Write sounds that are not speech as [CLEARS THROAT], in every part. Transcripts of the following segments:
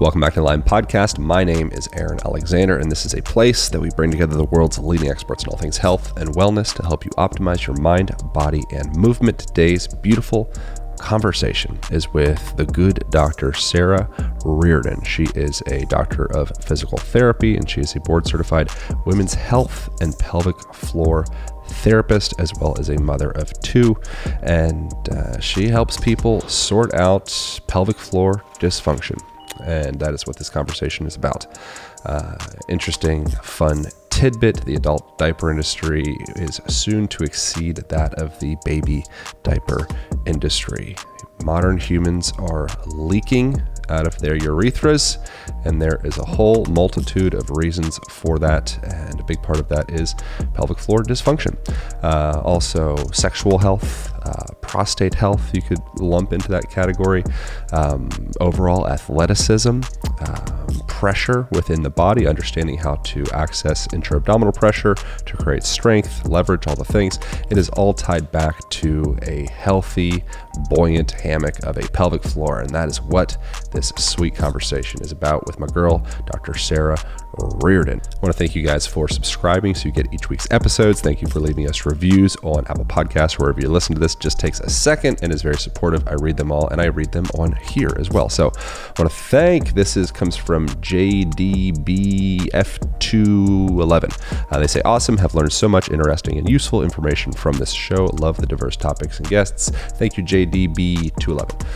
Welcome back to the Align Podcast. My name is Aaron Alexander, and this is a place that we bring together the world's leading experts in all things health and wellness to help you optimize your mind, body, and movement. Today's beautiful conversation is with the good Dr. Sarah Reardon. She is a doctor of physical therapy and she is a board certified women's health and pelvic floor therapist as well as a mother of two. And uh, she helps people sort out pelvic floor dysfunction. And that is what this conversation is about. Uh, interesting, fun tidbit the adult diaper industry is soon to exceed that of the baby diaper industry. Modern humans are leaking out of their urethras, and there is a whole multitude of reasons for that. And a big part of that is pelvic floor dysfunction. Uh, also, sexual health, uh, prostate health, you could lump into that category. Um, overall athleticism, um, pressure within the body, understanding how to access intra abdominal pressure to create strength, leverage, all the things. It is all tied back to a healthy, buoyant hammock of a pelvic floor. And that is what this sweet conversation is about with my girl, Dr. Sarah Reardon. I want to thank you guys for subscribing so you get each week's episodes. Thank you for leaving us reviews on Apple Podcasts, wherever you listen to this. Just takes a second and is very supportive. I read them all and I read them on here as well. So I want to thank this is comes from JDBF211. Uh, they say, Awesome, have learned so much interesting and useful information from this show. Love the diverse topics and guests. Thank you, JDB211.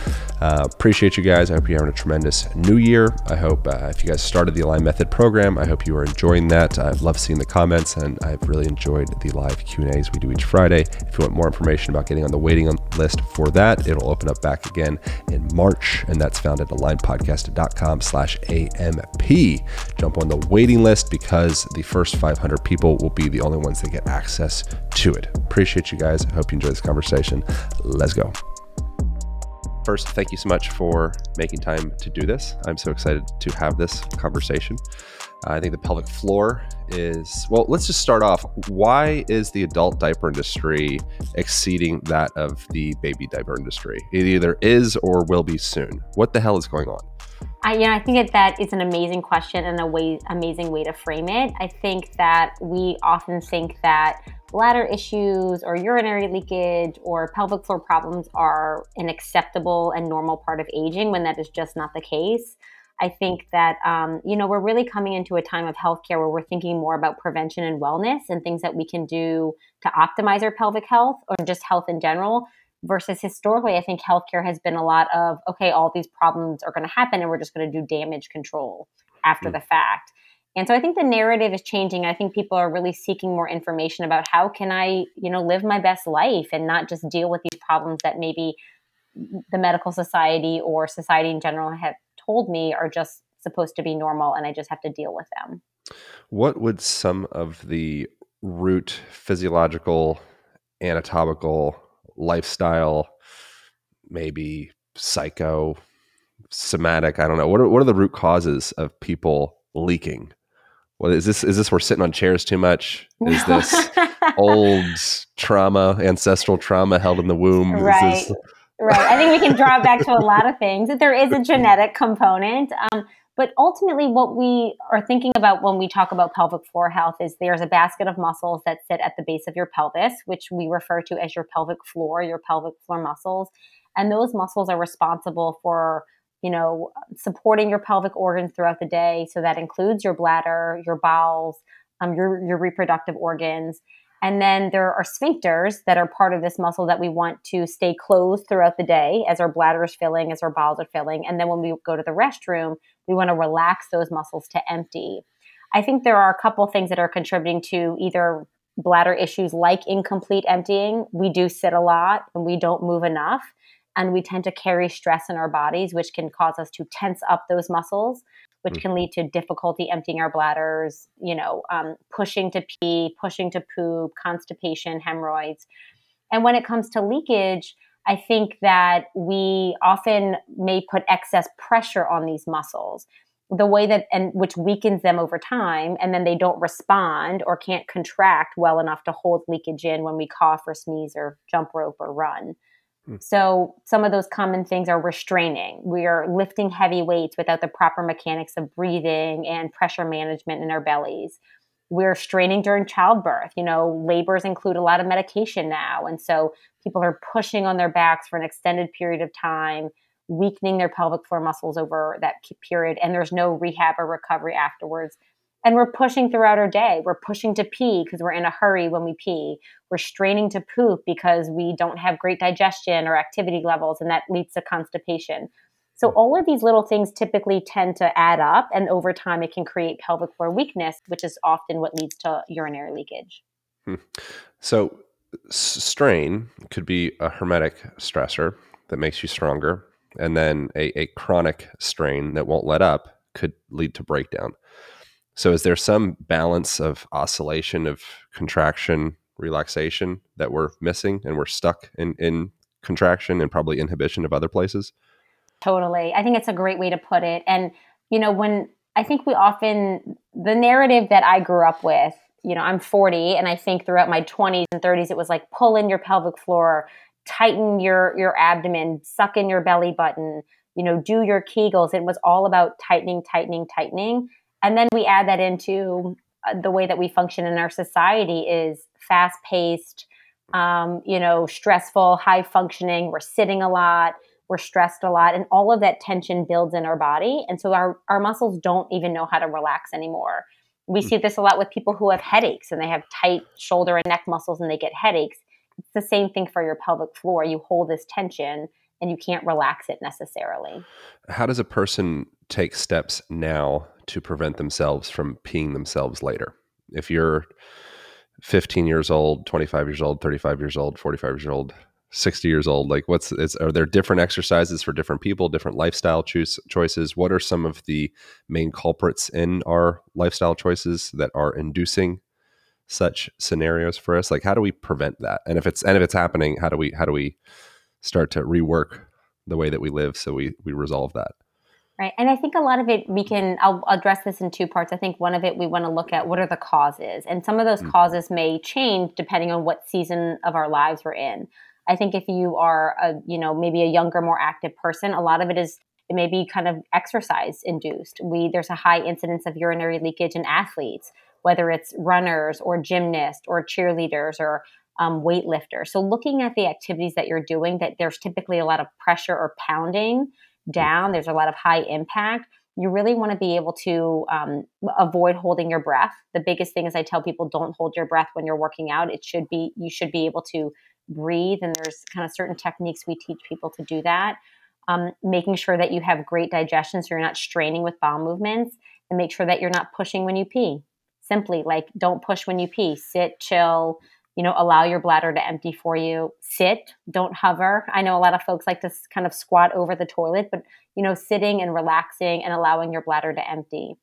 Uh, appreciate you guys. I hope you're having a tremendous new year. I hope uh, if you guys started the Align Method program, I hope you are enjoying that. I've loved seeing the comments and I've really enjoyed the live Q&As we do each Friday. If you want more information about getting on the waiting list for that, it'll open up back again in March and that's found at alignpodcast.com slash AMP. Jump on the waiting list because the first 500 people will be the only ones that get access to it. Appreciate you guys. I hope you enjoy this conversation. Let's go. First, thank you so much for making time to do this. I'm so excited to have this conversation. I think the pelvic floor is, well, let's just start off. Why is the adult diaper industry exceeding that of the baby diaper industry? It either is or will be soon. What the hell is going on? I, you know, I think that that is an amazing question and a way, amazing way to frame it. I think that we often think that bladder issues or urinary leakage or pelvic floor problems are an acceptable and normal part of aging when that is just not the case. I think that, um, you know, we're really coming into a time of healthcare where we're thinking more about prevention and wellness and things that we can do to optimize our pelvic health or just health in general. Versus historically, I think healthcare has been a lot of, okay, all these problems are going to happen and we're just going to do damage control after mm. the fact. And so I think the narrative is changing. I think people are really seeking more information about how can I, you know, live my best life and not just deal with these problems that maybe the medical society or society in general have told me are just supposed to be normal and I just have to deal with them. What would some of the root physiological, anatomical, lifestyle, maybe psycho, somatic, I don't know. What are, what are the root causes of people leaking? What is this? Is this we're sitting on chairs too much? Is this [LAUGHS] old trauma, ancestral trauma held in the womb? Right. This... Right. I think we can draw back to a lot of things. That there is a genetic component. Um, but ultimately, what we are thinking about when we talk about pelvic floor health is there's a basket of muscles that sit at the base of your pelvis, which we refer to as your pelvic floor, your pelvic floor muscles. And those muscles are responsible for you know, supporting your pelvic organs throughout the day. So that includes your bladder, your bowels, um, your, your reproductive organs. And then there are sphincters that are part of this muscle that we want to stay closed throughout the day as our bladder is filling, as our bowels are filling. And then when we go to the restroom, we want to relax those muscles to empty. I think there are a couple things that are contributing to either bladder issues like incomplete emptying. We do sit a lot and we don't move enough and we tend to carry stress in our bodies, which can cause us to tense up those muscles, which mm. can lead to difficulty emptying our bladders, you know, um, pushing to pee, pushing to poop, constipation, hemorrhoids. And when it comes to leakage, I think that we often may put excess pressure on these muscles the way that and which weakens them over time and then they don't respond or can't contract well enough to hold leakage in when we cough or sneeze or jump rope or run Hmm. So some of those common things are restraining. We are lifting heavy weights without the proper mechanics of breathing and pressure management in our bellies. We're straining during childbirth. You know, labors include a lot of medication now. And so people are pushing on their backs for an extended period of time, weakening their pelvic floor muscles over that period. And there's no rehab or recovery afterwards. And we're pushing throughout our day. We're pushing to pee because we're in a hurry when we pee. We're straining to poop because we don't have great digestion or activity levels, and that leads to constipation. So, all of these little things typically tend to add up, and over time, it can create pelvic floor weakness, which is often what leads to urinary leakage. Hmm. So, strain could be a hormetic stressor that makes you stronger, and then a, a chronic strain that won't let up could lead to breakdown. So is there some balance of oscillation of contraction, relaxation that we're missing and we're stuck in, in contraction and probably inhibition of other places? Totally. I think it's a great way to put it. And, you know, when I think we often, the narrative that I grew up with, you know, I'm 40 and I think throughout my 20s and 30s, it was like pull in your pelvic floor, tighten your, your abdomen, suck in your belly button, you know, do your Kegels. It was all about tightening, tightening, tightening. And then we add that into uh, the way that we function in our society is fast paced, um, you know, stressful, high functioning. We're sitting a lot, we're stressed a lot, and all of that tension builds in our body. And so our, our muscles don't even know how to relax anymore. We hmm. see this a lot with people who have headaches and they have tight shoulder and neck muscles and they get headaches. It's the same thing for your pelvic floor. You hold this tension and you can't relax it necessarily. How does a person take steps now to prevent themselves from peeing themselves later? If you're 15 years old, 25 years old, 35 years old, 45 years old, 60 years old, like what's is, are there different exercises for different people, different lifestyle choose, choices? What are some of the main culprits in our lifestyle choices that are inducing such scenarios for us? Like how do we prevent that? And if it's and if it's happening, how do we how do we start to rework the way that we live so we we resolve that right and i think a lot of it we can i'll address this in two parts i think one of it we want to look at what are the causes and some of those mm-hmm. causes may change depending on what season of our lives we're in i think if you are a you know maybe a younger more active person a lot of it is it may be kind of exercise induced we there's a high incidence of urinary leakage in athletes whether it's runners or gymnasts or cheerleaders or um, weightlifter. So looking at the activities that you're doing, that there's typically a lot of pressure or pounding down. There's a lot of high impact. You really want to be able to um, avoid holding your breath. The biggest thing is I tell people don't hold your breath when you're working out. It should be you should be able to breathe, and there's kind of certain techniques we teach people to do that. Um, making sure that you have great digestion, so you're not straining with bowel movements, and make sure that you're not pushing when you pee. Simply like don't push when you pee. Sit, chill, you know, allow your bladder to empty for you. Sit, don't hover. I know a lot of folks like to kind of squat over the toilet, but, you know, sitting and relaxing and allowing your bladder to empty.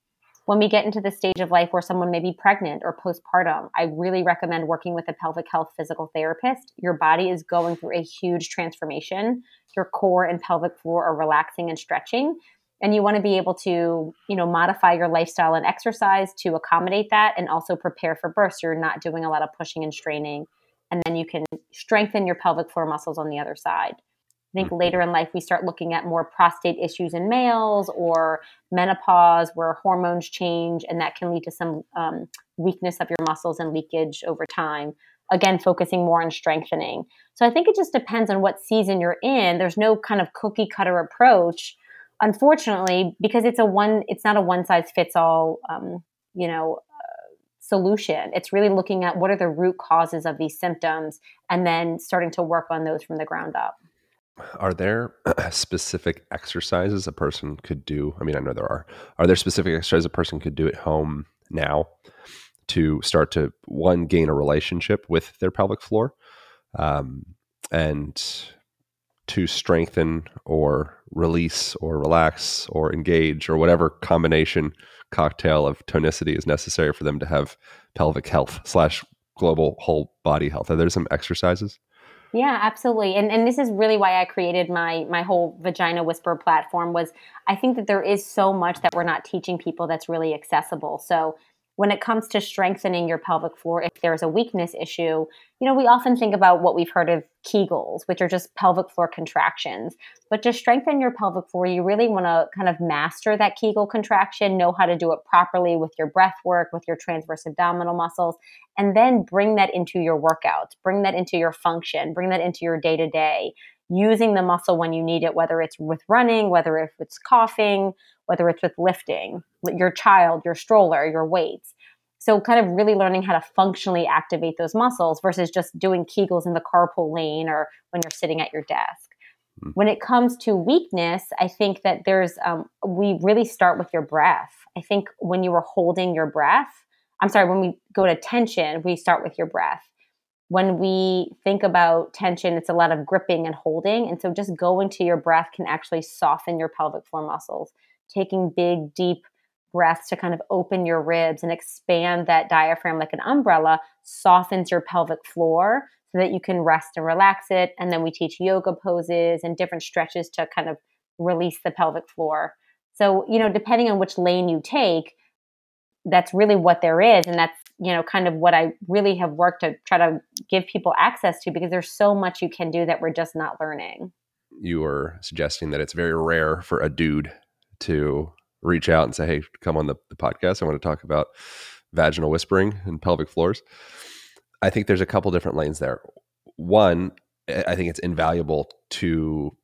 When we get into the stage of life where someone may be pregnant or postpartum, I really recommend working with a pelvic health physical therapist. Your body is going through a huge transformation. Your core and pelvic floor are relaxing and stretching and you want to be able to you know modify your lifestyle and exercise to accommodate that and also prepare for birth so you're not doing a lot of pushing and straining. And then you can strengthen your pelvic floor muscles on the other side. I think mm-hmm. later in life we start looking at more prostate issues in males or menopause where hormones change and that can lead to some um, weakness of your muscles and leakage over time. Again focusing more on strengthening. So i think it just depends on what season you're in. There's no kind of cookie cutter approach unfortunately, because it's a one, it's not a one size fits all, um, you know, uh, solution. It's really looking at what are the root causes of these symptoms and then starting to work on those from the ground up. Are there [CLEARS THROAT] specific exercises a person could do? I mean, I know there are. Are there specific exercises a person could do at home now to start to one gain a relationship with their pelvic floor, um, and to strengthen or release or relax or engage or whatever combination cocktail of tonicity is necessary for them to have pelvic health slash global whole body health. Are there some exercises? Yeah, absolutely. And and this is really why I created my my whole Vagina Whisperer platform was I think that there is so much that we're not teaching people that's really accessible. So when it comes to strengthening your pelvic floor, if there's a weakness issue, you know, we often think about what we've heard of Kegels, which are just pelvic floor contractions. But to strengthen your pelvic floor, you really want to kind of master that Kegel contraction, know how to do it properly with your breath work, with your transverse abdominal muscles, and then bring that into your workouts, bring that into your function, bring that into your day to day using the muscle when you need it, whether it's with running, whether if it's coughing, whether it's with lifting, your child, your stroller, your weights. So, kind of really learning how to functionally activate those muscles versus just doing Kegels in the carpool lane or when you're sitting at your desk. Mm. When it comes to weakness, I think that there's, um, we really start with your breath. I think when you are holding your breath, I'm sorry, when we go to tension, we start with your breath when we think about tension, it's a lot of gripping and holding. And so just going to your breath can actually soften your pelvic floor muscles. Taking big, deep breaths to kind of open your ribs and expand that diaphragm like an umbrella softens your pelvic floor so that you can rest and relax it. And then we teach yoga poses and different stretches to kind of release the pelvic floor. So, you know, depending on which lane you take, that's really what there is. And that's you know kind of what i really have worked to try to give people access to because there's so much you can do that we're just not learning. You were suggesting that it's very rare for a dude to reach out and say hey come on the, the podcast. I want to talk about vaginal whispering and pelvic floors. I think there's a couple different lanes there. One i think it's invaluable to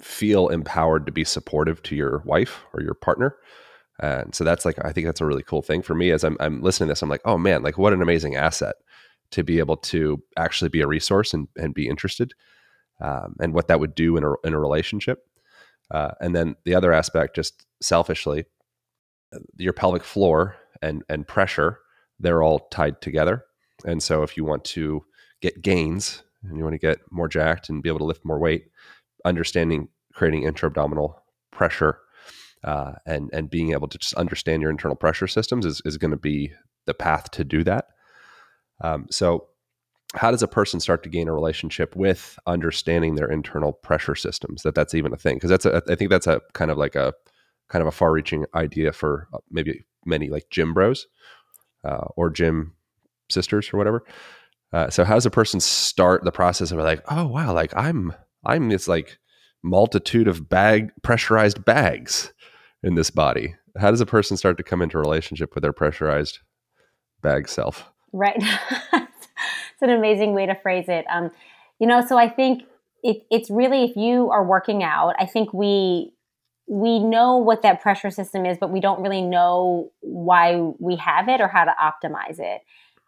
feel empowered to be supportive to your wife or your partner and so that's like, I think that's a really cool thing for me as I'm, I'm listening to this. I'm like, oh man, like what an amazing asset to be able to actually be a resource and, and be interested um, and what that would do in a, in a relationship. Uh, and then the other aspect, just selfishly, your pelvic floor and, and pressure, they're all tied together. And so if you want to get gains and you want to get more jacked and be able to lift more weight, understanding creating intra abdominal pressure uh, and and being able to just understand your internal pressure systems is is going to be the path to do that. Um, so, how does a person start to gain a relationship with understanding their internal pressure systems? That that's even a thing because that's a, I think that's a kind of like a kind of a far-reaching idea for uh, maybe many like gym bros uh, or gym sisters or whatever. Uh, so, how does a person start the process of like, oh wow, like I'm I'm this like multitude of bag pressurized bags in this body? How does a person start to come into relationship with their pressurized bag self? Right. [LAUGHS] it's an amazing way to phrase it. Um, you know, so I think it, it's really if you are working out, I think we we know what that pressure system is, but we don't really know why we have it or how to optimize it.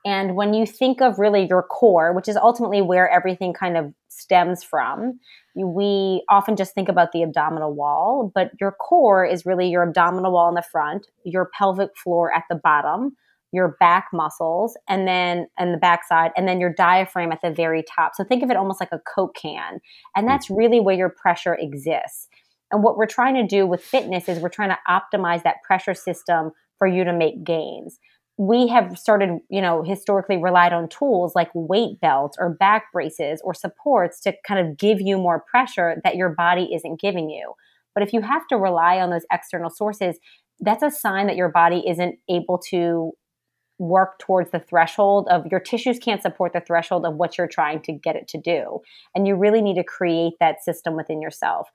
And when you think of really your core, which is ultimately where everything kind of stems from, we often just think about the abdominal wall, but your core is really your abdominal wall in the front, your pelvic floor at the bottom, your back muscles, and then and the backside, and then your diaphragm at the very top. So think of it almost like a Coke can. And that's hmm. really where your pressure exists. And what we're trying to do with fitness is we're trying to optimize that pressure system for you to make gains we have started, you know, historically relied on tools like weight belts or back braces or supports to kind of give you more pressure that your body isn't giving you. But if you have to rely on those external sources, that's a sign that your body isn't able to work towards the threshold of your tissues can't support the threshold of what you're trying to get it to do. And you really need to create that system within yourself.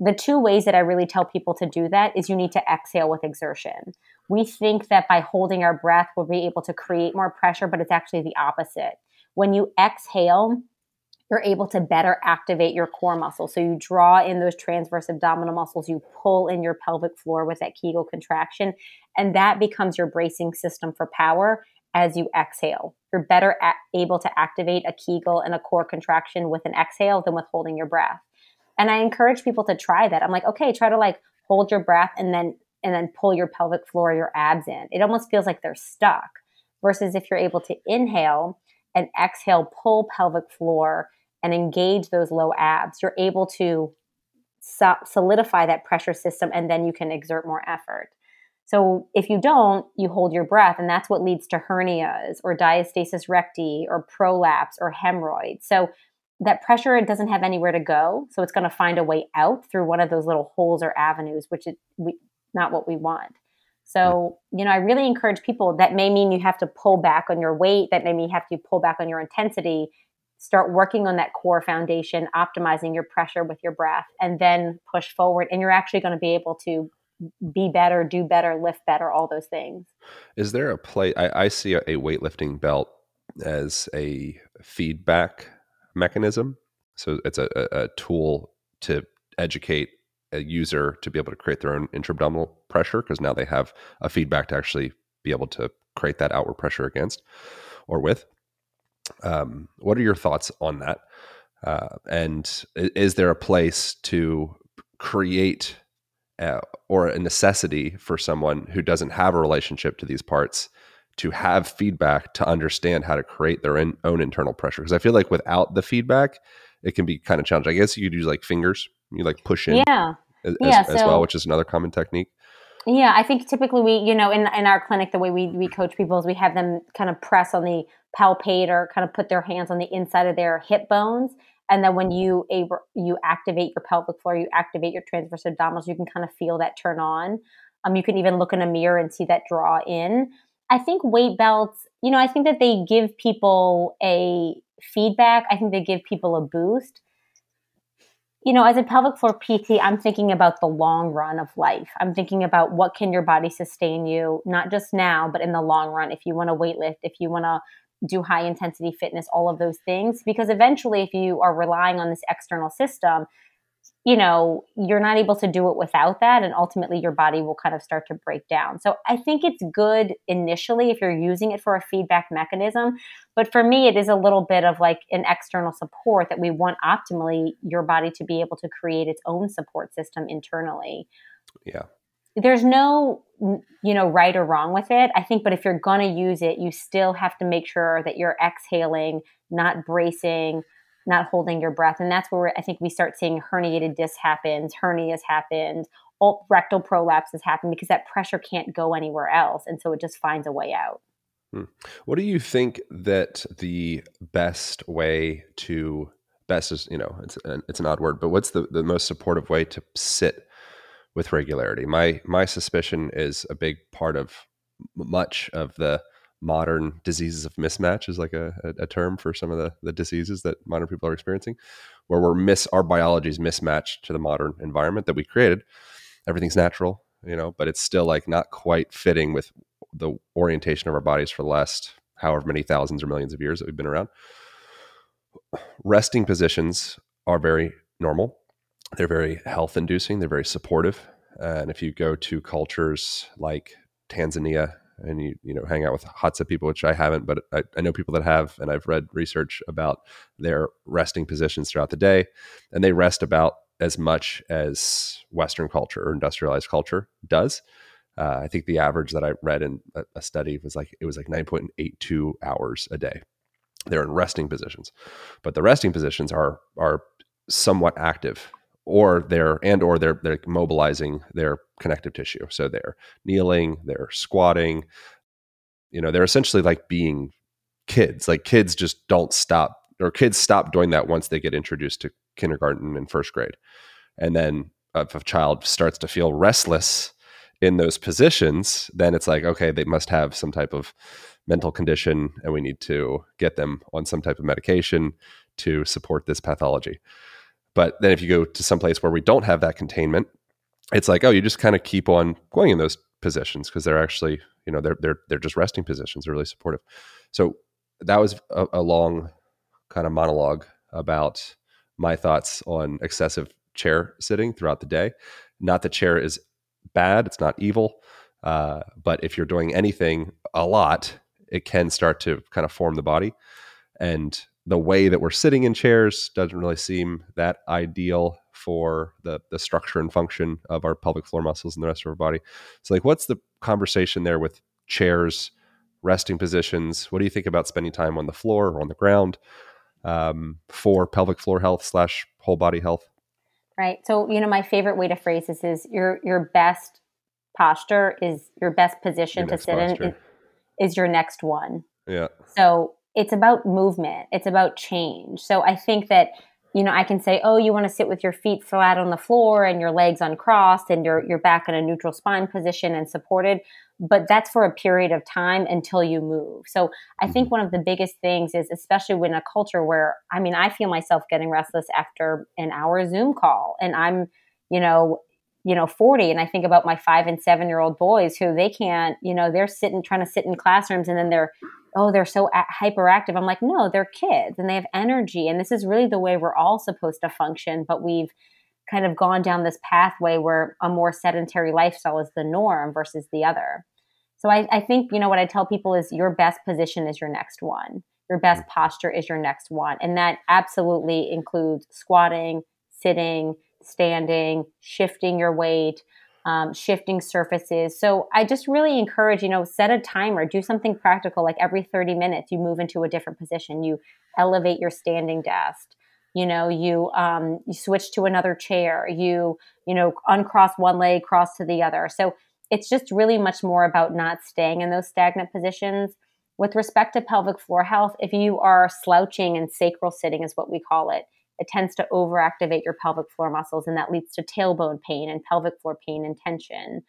The two ways that I really tell people to do that is you need to exhale with exertion we think that by holding our breath, we'll be able to create more pressure, but it's actually the opposite. When you exhale, you're able to better activate your core muscles. So you draw in those transverse abdominal muscles, you pull in your pelvic floor with that Kegel contraction, and that becomes your bracing system for power as you exhale. You're better able to activate a Kegel and a core contraction with an exhale than with holding your breath. And I encourage people to try that. I'm like, okay, try to like hold your breath and then and then pull your pelvic floor, your abs in. It almost feels like they're stuck. Versus if you're able to inhale and exhale, pull pelvic floor and engage those low abs, you're able to solidify that pressure system and then you can exert more effort. So if you don't, you hold your breath, and that's what leads to hernias or diastasis recti or prolapse or hemorrhoids. So that pressure it doesn't have anywhere to go, so it's going to find a way out through one of those little holes or avenues, which it, we, not what we want. So, you know, I really encourage people that may mean you have to pull back on your weight, that may mean you have to pull back on your intensity. Start working on that core foundation, optimizing your pressure with your breath, and then push forward. And you're actually going to be able to be better, do better, lift better, all those things. Is there a play? I, I see a, weightlifting belt as a feedback mechanism. So it's a, a tool to educate a user to be able to create their own intra-abdominal pressure because now they have a feedback to actually be able to create that outward pressure against or with. Um, what are your thoughts on that? Uh, and is there a place to create uh, or a necessity for someone who doesn't have a relationship to these parts to have feedback to understand how to create their in, own internal pressure? Because I feel like without the feedback, it can be kind of challenging. I guess you could use like fingers, you like push in, yeah, as, yeah, as, well, which is another common technique. Yeah, I think typically we, you know, in in our clinic, the way we we coach people is we have them kind of press on the palpate or kind of put their hands on the inside of their hip bones, and then when you you activate your pelvic floor, you activate your transverse abdominals, you can kind of feel that turn on. Um, you can even look in a mirror and see that draw in. I think weight belts, you know, I think that they give people a feedback. I think they give people a boost. You know, as a pelvic floor PT, I'm thinking about the long run of life. I'm thinking about what can your body sustain you, not just now, but in the long run. If you want to weightlift, if you want to do high intensity fitness, all of those things. Because eventually, if you are relying on this external system, you know, you're not able to do it without that. And ultimately, your body will kind of start to break down. So I think it's good initially if you're using it for a feedback mechanism. But for me, it is a little bit of like an external support that we want optimally your body to be able to create its own support system internally. Yeah. There's no, you know, right or wrong with it. I think, but if you're going to use it, you still have to make sure that you're exhaling, not bracing not holding your breath. And that's where I think we start seeing herniated disc happens, hernias happened, rectal prolapses happen because that pressure can't go anywhere else. And so it just finds a way out. Hmm. What do you think that the best way to best is, you know, it's an, it's an odd word, but what's the, the most supportive way to sit with regularity? My, my suspicion is a big part of much of the modern diseases of mismatch is like a, a, a, term for some of the, the diseases that modern people are experiencing where we're miss our biology is mismatched to the modern environment that we created everything's natural you know but it's still like not quite fitting with the orientation of our bodies for the last however many thousands or millions of years that we've been around. Resting positions are very normal. They're very health inducing they're very supportive. And if you go to cultures like tanzania and you you know hang out with Hadza people, which I haven't, but I, I, know people that have, and I've read research about their resting positions throughout the day, and they rest about as much as Western culture or industrialized culture does. Uh, I think the average that I read in a, a study was like it was like nine point eight two hours a day. They're in resting positions, but the resting positions are are somewhat active or they're and or they're they're mobilizing their connective tissue. So they're kneeling, they're squatting. You know, they're essentially like being kids. Like kids just don't stop or kids stop doing that once they get introduced to kindergarten and first grade. And then if a child starts to feel restless in those positions, then it's like, okay, they must have some type of mental condition and we need to get them on some type of medication to support this pathology. But then if you go to some place where we don't have that containment, it's like, oh, you just kind of keep on going in those positions because they're actually, you know, they're they're they're just resting positions. They're really supportive. So that was a, a long kind of monologue about my thoughts on excessive chair sitting throughout the day. Not that chair is bad; it's not evil. Uh, but if you're doing anything a lot, it can start to kind of form the body. And the way that we're sitting in chairs doesn't really seem that ideal for the the structure and function of our pelvic floor muscles and the rest of our body. So like what's the conversation there with chairs, resting positions? What do you think about spending time on the floor or on the ground um, for pelvic floor health slash whole body health? Right. So, you know, my favorite way to phrase this is your your best posture is your best position your to sit posture. in is your next one. Yeah. So it's about movement it's about change so i think that you know, I can say, oh, you want to sit with your feet flat on the floor and your legs uncrossed and your your back in a neutral spine position and supported. But that's for a period of time until you move. So I think mm-hmm. one of the biggest things is, especially when a culture where, I mean, I feel myself getting restless after an hour Zoom call, and I'm, you know, you know 40 and i think about my five and seven year old boys who they can't you know they're sitting trying to sit in classrooms and then they're oh they're so hyperactive i'm like no they're kids and they have energy and this is really the way we're all supposed to function but we've kind of gone down this pathway where a more sedentary lifestyle is the norm versus the other so I, I think you know what i tell people is your best position is your next one your best mm. posture is your next one and that absolutely includes squatting sitting standing, shifting your weight, um, shifting surfaces. So I just really encourage, you know, set a timer, do something practical. Like every 30 minutes, you move into a different position. You elevate your standing desk. You know, you um, you switch to another chair. You you know uncross one leg, cross to the other. So it's just really much more about not staying in those stagnant positions. With respect to pelvic floor health, if you are slouching and sacral sitting, is what we call it, it tends to overactivate your pelvic floor muscles, and that leads to tailbone pain and pelvic floor pain and tension.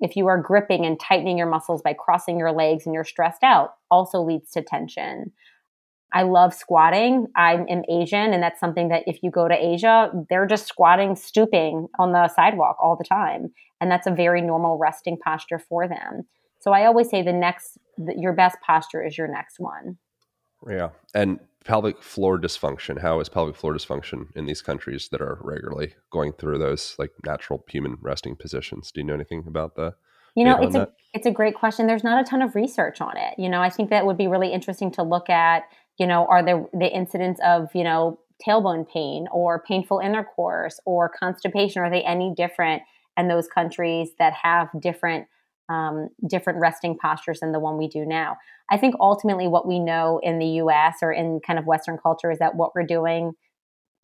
If you are gripping and tightening your muscles by crossing your legs and you're stressed out, also leads to tension. I love squatting. I am Asian, and that's something that if you go to Asia, they're just squatting, stooping on the sidewalk all the time. And that's a very normal resting posture for them. So I always say the next, your best posture is your next one. Yeah. And pelvic floor dysfunction how is pelvic floor dysfunction in these countries that are regularly going through those like natural human resting positions do you know anything about the you know it's a it's a great question there's not a ton of research on it you know i think that would be really interesting to look at you know are there the incidence of you know tailbone pain or painful intercourse or constipation are they any different in those countries that have different um, different resting postures than the one we do now. I think ultimately what we know in the US or in kind of Western culture is that what we're doing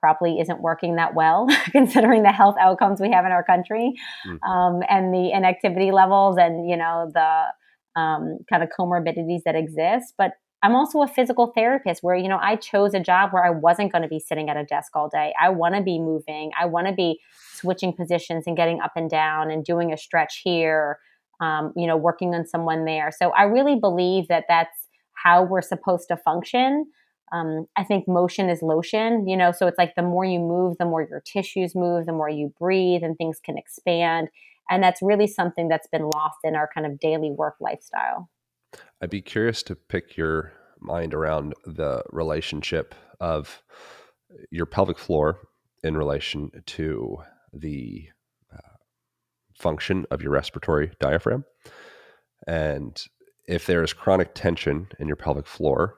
probably isn't working that well, [LAUGHS] considering the health outcomes we have in our country mm. um, and the inactivity levels and, you know, the um, kind of comorbidities that exist. But I'm also a physical therapist where, you know, I chose a job where I wasn't going to be sitting at a desk all day. I want to be moving. I want to be switching positions and getting up and down and doing a stretch here um, you know, working on someone there. So I really believe that that's how we're supposed to function. Um, I think motion is lotion, you know, so it's like the more you move, the more your tissues move, the more you breathe, and things can expand. And that's really something that's been lost in our kind of daily work lifestyle. I'd be curious to pick your mind around the relationship of your pelvic floor in relation to the uh, function of your respiratory diaphragm. And if there is chronic tension in your pelvic floor,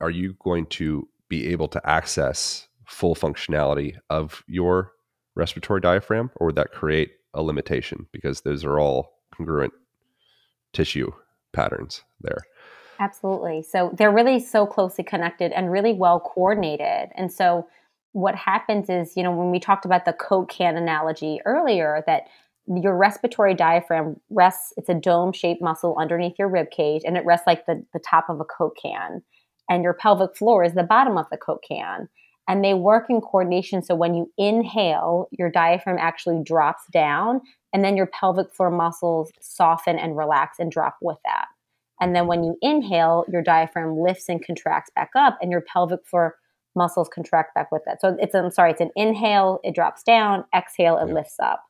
are you going to be able to access full functionality of your respiratory diaphragm, or would that create a limitation because those are all congruent tissue patterns there? Absolutely. So they're really so closely connected and really well coordinated. And so what happens is, you know, when we talked about the Coke can analogy earlier, that your respiratory diaphragm rests it's a dome shaped muscle underneath your rib cage and it rests like the, the top of a coke can and your pelvic floor is the bottom of the coke can and they work in coordination so when you inhale your diaphragm actually drops down and then your pelvic floor muscles soften and relax and drop with that and then when you inhale your diaphragm lifts and contracts back up and your pelvic floor muscles contract back with that so it's i'm sorry it's an inhale it drops down exhale it yeah. lifts up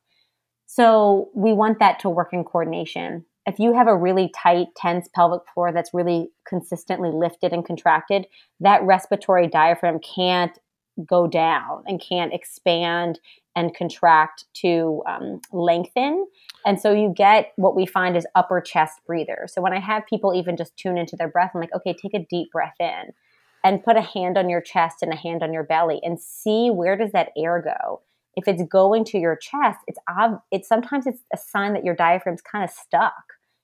so we want that to work in coordination. If you have a really tight, tense pelvic floor that's really consistently lifted and contracted, that respiratory diaphragm can't go down and can't expand and contract to um, lengthen. And so you get what we find is upper chest breathers. So when I have people even just tune into their breath, I'm like, okay, take a deep breath in and put a hand on your chest and a hand on your belly and see where does that air go if it's going to your chest, it's ob- it's sometimes it's a sign that your diaphragm's kind of stuck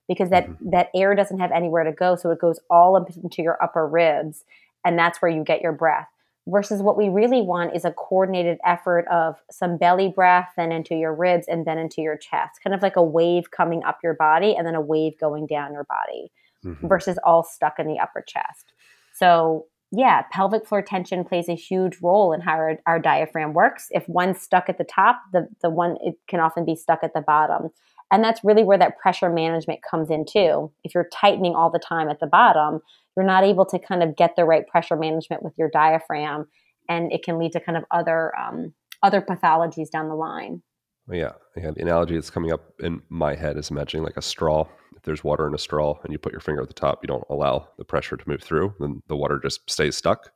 because that mm-hmm. that air doesn't have anywhere to go, so it goes all up into your upper ribs, and that's where you get your breath. Versus what we really want is a coordinated effort of some belly breath, then into your ribs, and then into your chest, kind of like a wave coming up your body and then a wave going down your body, mm-hmm. versus all stuck in the upper chest. So yeah, pelvic floor tension plays a huge role in how our, our diaphragm works. If one's stuck at the top, the, the one it can often be stuck at the bottom. And that's really where that pressure management comes in too. If you're tightening all the time at the bottom, you're not able to kind of get the right pressure management with your diaphragm, and it can lead to kind of other um, other pathologies down the line. Yeah, yeah. The analogy that's coming up in my head is imagining like a straw. If there's water in a straw and you put your finger at the top, you don't allow the pressure to move through, then the water just stays stuck.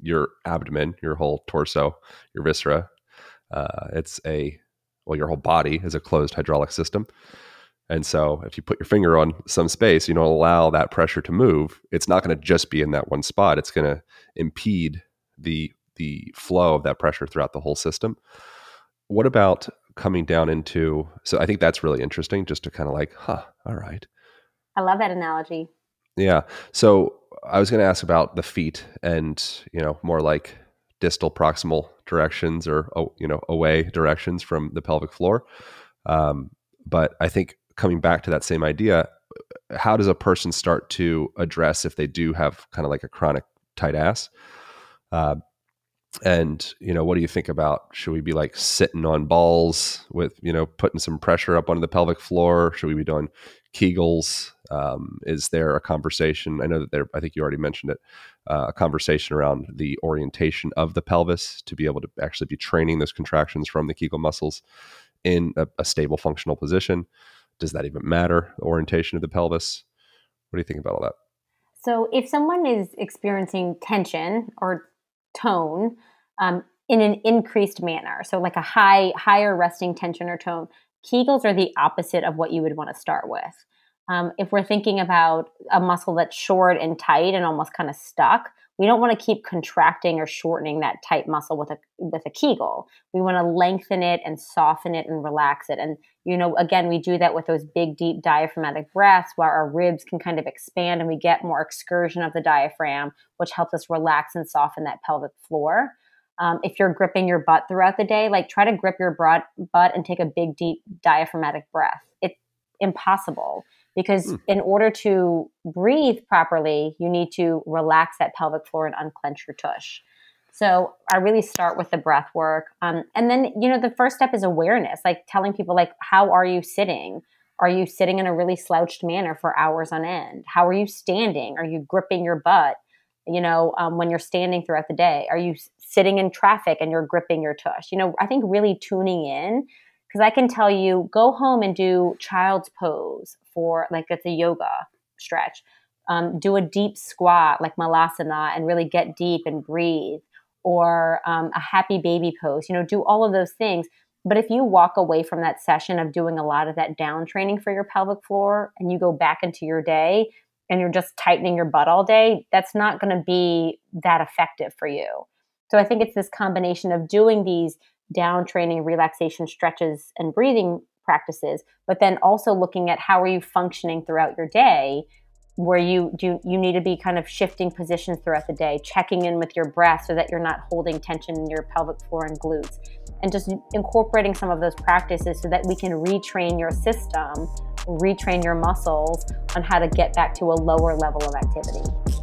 Your abdomen, your whole torso, your viscera. Uh, it's a well, your whole body is a closed hydraulic system. And so if you put your finger on some space, you don't allow that pressure to move, it's not going to just be in that one spot. It's going to impede the the flow of that pressure throughout the whole system. What about coming down into so I think that's really interesting just to kind of like, huh, all right. I love that analogy. Yeah. So I was going to ask about the feet and, you know, more like distal proximal directions or oh, you know away directions from the pelvic floor. Um, but I think coming back to that same idea, how does a person start to address if they do have kind of like a chronic tight ass? Uh, and you know, what do you think about? Should we be like sitting on balls with you know putting some pressure up onto the pelvic floor? Should we be doing Kegels? Um, is there a conversation? I know that there. I think you already mentioned it. Uh, a conversation around the orientation of the pelvis to be able to actually be training those contractions from the Kegel muscles in a, a stable functional position. Does that even matter? Orientation of the pelvis. What do you think about all that? So, if someone is experiencing tension or tone um, in an increased manner, so like a high, higher resting tension or tone, Kegels are the opposite of what you would want to start with. Um, if we're thinking about a muscle that's short and tight and almost kind of stuck, we don't want to keep contracting or shortening that tight muscle with a with a Kegel. We want to lengthen it and soften it and relax it. And you know, again, we do that with those big, deep diaphragmatic breaths, where our ribs can kind of expand and we get more excursion of the diaphragm, which helps us relax and soften that pelvic floor. Um, if you're gripping your butt throughout the day, like try to grip your butt and take a big, deep diaphragmatic breath. It's impossible because mm. in order to breathe properly, you need to relax that pelvic floor and unclench your tush. So I really start with the breath work. Um, and then, you know, the first step is awareness, like telling people, like, how are you sitting? Are you sitting in a really slouched manner for hours on end? How are you standing? Are you gripping your butt? You know, um, when you're standing throughout the day, are you sitting in traffic and you're gripping your tush? You know, I think really tuning in because I can tell you, go home and do child's pose for like it's a yoga stretch. Um, do a deep squat like malasana and really get deep and breathe. Or um, a happy baby pose you know do all of those things. But if you walk away from that session of doing a lot of that down training for your pelvic floor and you go back into your day and you're just tightening your butt all day that's not going to be that effective for you. So i think it's this combination of doing these down training relaxation stretches and breathing practices but then also looking at how are you functioning throughout your day where you do you need to be kind of shifting positions throughout the day checking in with your breath so that you're not holding tension in your pelvic floor and glutes and just incorporating some of those practices so that we can retrain your system retrain your muscles on how to get back to a lower level of activity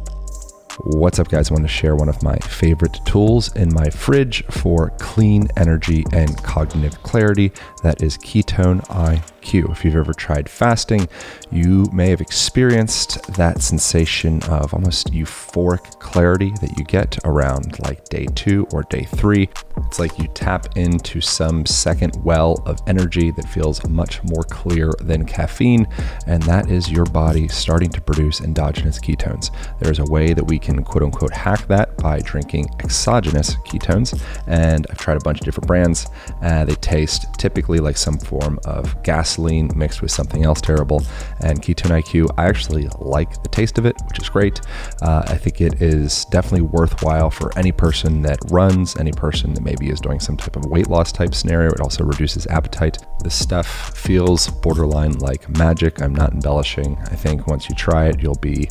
What's up, guys? I want to share one of my favorite tools in my fridge for clean energy and cognitive clarity. That is Ketone IQ. If you've ever tried fasting, you may have experienced that sensation of almost euphoric clarity that you get around like day two or day three. It's like you tap into some second well of energy that feels much more clear than caffeine, and that is your body starting to produce endogenous ketones. There's a way that we can quote unquote hack that by drinking exogenous ketones, and I've tried a bunch of different brands. Uh, they taste typically like some form of gasoline mixed with something else terrible. And Ketone IQ, I actually like the taste of it, which is great. Uh, I think it is definitely worthwhile for any person that runs, any person that maybe is doing some type of weight loss type scenario. It also reduces appetite. This stuff feels borderline like magic. I'm not embellishing. I think once you try it, you'll be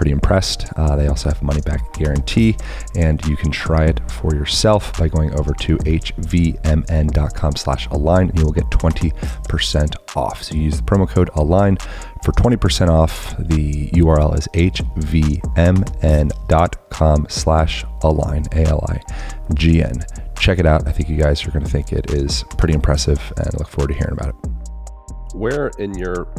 pretty impressed. Uh, they also have a money back guarantee, and you can try it for yourself by going over to hvmn.com slash align, and you will get 20% off. So you use the promo code align For 20% off, the URL is hvmn.com slash align, A-L-I-G-N. Check it out. I think you guys are going to think it is pretty impressive and look forward to hearing about it. Where in your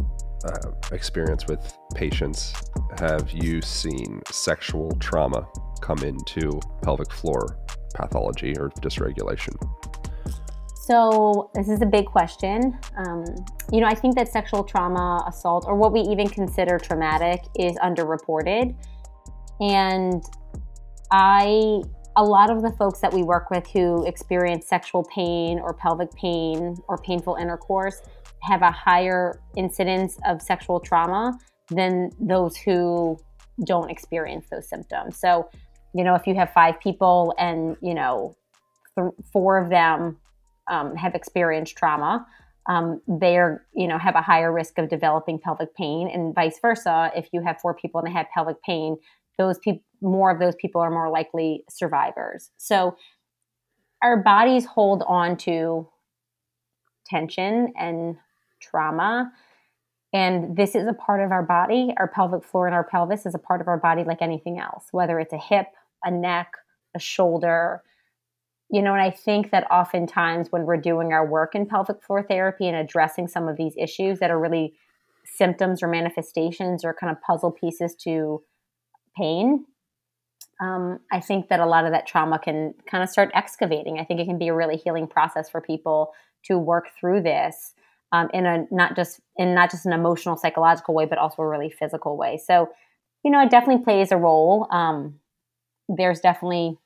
uh, experience with patients have you seen sexual trauma come into pelvic floor pathology or dysregulation? So, this is a big question. Um, you know, I think that sexual trauma, assault, or what we even consider traumatic is underreported. And I, a lot of the folks that we work with who experience sexual pain or pelvic pain or painful intercourse have a higher incidence of sexual trauma than those who don't experience those symptoms. So, you know, if you have five people and, you know, th- four of them um, have experienced trauma, um, they're, you know, have a higher risk of developing pelvic pain and vice versa. If you have four people and they have pelvic pain, those people, more of those people are more likely survivors. So our bodies hold on to tension and trauma. And this is a part of our body. Our pelvic floor and our pelvis is a part of our body like anything else, whether it's a hip, a neck, a shoulder. You know, and I think that oftentimes when we're doing our work in pelvic floor therapy and addressing some of these issues that are really symptoms or manifestations or kind of puzzle pieces to pain, um, I think that a lot of that trauma can kind of start excavating. I think it can be a really healing process for people to work through this um, in a not just in not just an emotional psychological way but also a really physical way. So you know it definitely plays a role. Um, there's definitely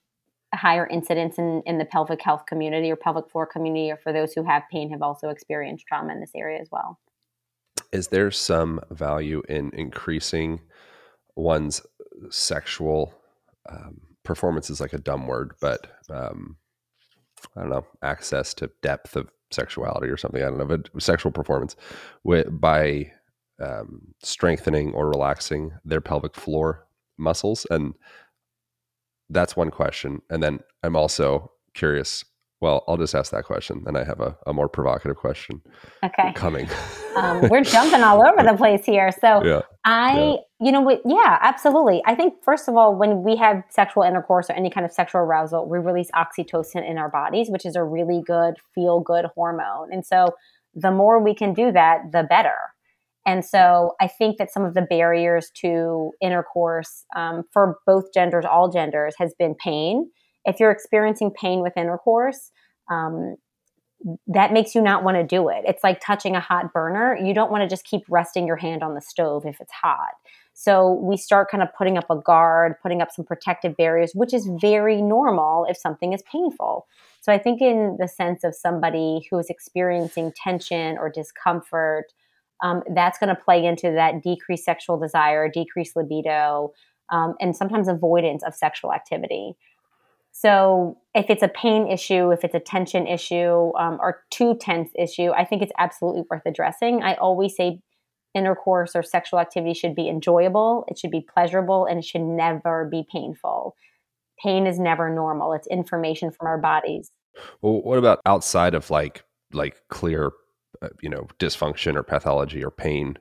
higher incidence in, in the pelvic health community or pelvic floor community or for those who have pain have also experienced trauma in this area as well. Is there some value in increasing one's sexual um, performance is like a dumb word but um, i don't know access to depth of sexuality or something. I don't know, but sexual performance with, by um, strengthening or relaxing their pelvic floor muscles. And that's one question. And then I'm also curious. Well, I'll just ask that question. Then I have a, a more provocative question. Okay. Coming. um, we're jumping all over the [LAUGHS] place here. So yeah. I. you know? Yeah, absolutely. I think, first of all, when we have sexual intercourse or any kind of sexual arousal, we release oxytocin in our bodies, which is a really good, feel good hormone. And so the more we can do that, the better. And so I think that some of the barriers to intercourse um, for both genders, all genders, has been pain. If you're experiencing pain with intercourse, um, that makes you not want to do it. It's like touching a hot burner. You don't want to just keep resting your hand on the stove if it's hot. So we start kind of putting up a guard, putting up some protective barriers, which is very normal if something is painful. So I think, in the sense of somebody who is experiencing tension or discomfort, um, that's going to play into that decreased sexual desire, decreased libido, um, and sometimes avoidance of sexual activity. So if it's a pain issue, if it's a tension issue, um, or too tense issue, I think it's absolutely worth addressing. I always say intercourse or sexual activity should be enjoyable, it should be pleasurable, and it should never be painful. Pain is never normal. It's information from our bodies. Well, what about outside of like like clear, uh, you know, dysfunction or pathology or pain?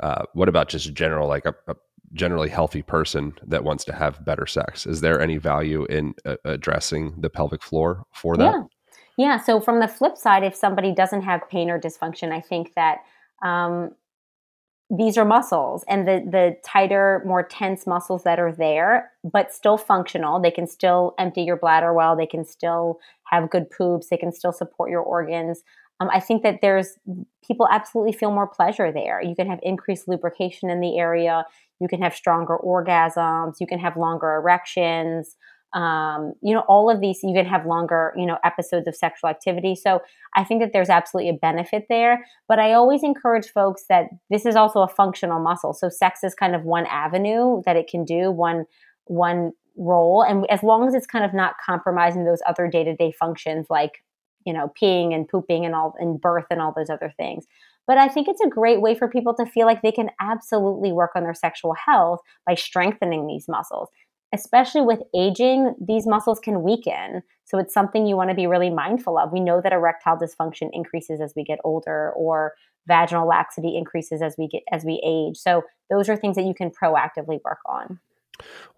Uh, what about just general like a, a generally healthy person that wants to have better sex. Is there any value in uh, addressing the pelvic floor for that? Yeah. Yeah. So, from the flip side, if somebody doesn't have pain or dysfunction, I think that um, these are muscles and the, the tighter, more tense muscles that are there, but still functional. They can still empty your bladder well, they can still have good poops, they can still support your organs. Um, I think that there's people absolutely feel more pleasure there. You can have increased lubrication in the area. You can have stronger orgasms. You can have longer erections. Um, you know, all of these, you can have longer, you know, episodes of sexual activity. So I think that there's absolutely a benefit there. But I always encourage folks that this is also a functional muscle. So sex is kind of one avenue that it can do, one one role. And as long as it's kind of not compromising those other day to day functions like, you know, peeing and pooping and all and birth and all those other things. But I think it's a great way for people to feel like they can absolutely work on their sexual health by strengthening these muscles. Especially with aging, these muscles can weaken. So it's something you want to be really mindful of. We know that erectile dysfunction increases as we get older or vaginal laxity increases as we get as we age. So those are things that you can proactively work on.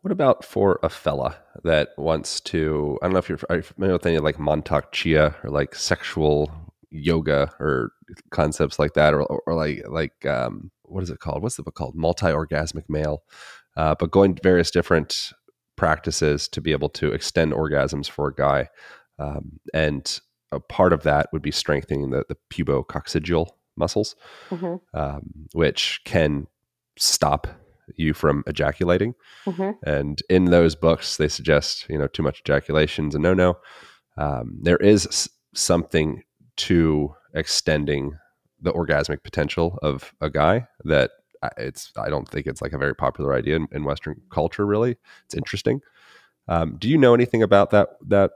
What about for a fella that wants to? I don't know if you're familiar with any like Mantak Chia or like sexual yoga or concepts like that, or, or, or like like um, what is it called? What's the book called? Multi orgasmic male. Uh, but going to various different practices to be able to extend orgasms for a guy, um, and a part of that would be strengthening the the pubococcygeal muscles, mm-hmm. um, which can stop you from ejaculating. Mm-hmm. And in those books, they suggest you know too much ejaculation is a no no. Um, there is s- something to extending the orgasmic potential of a guy that it's I don't think it's like a very popular idea in, in Western culture. Really, it's interesting. Um, do you know anything about that that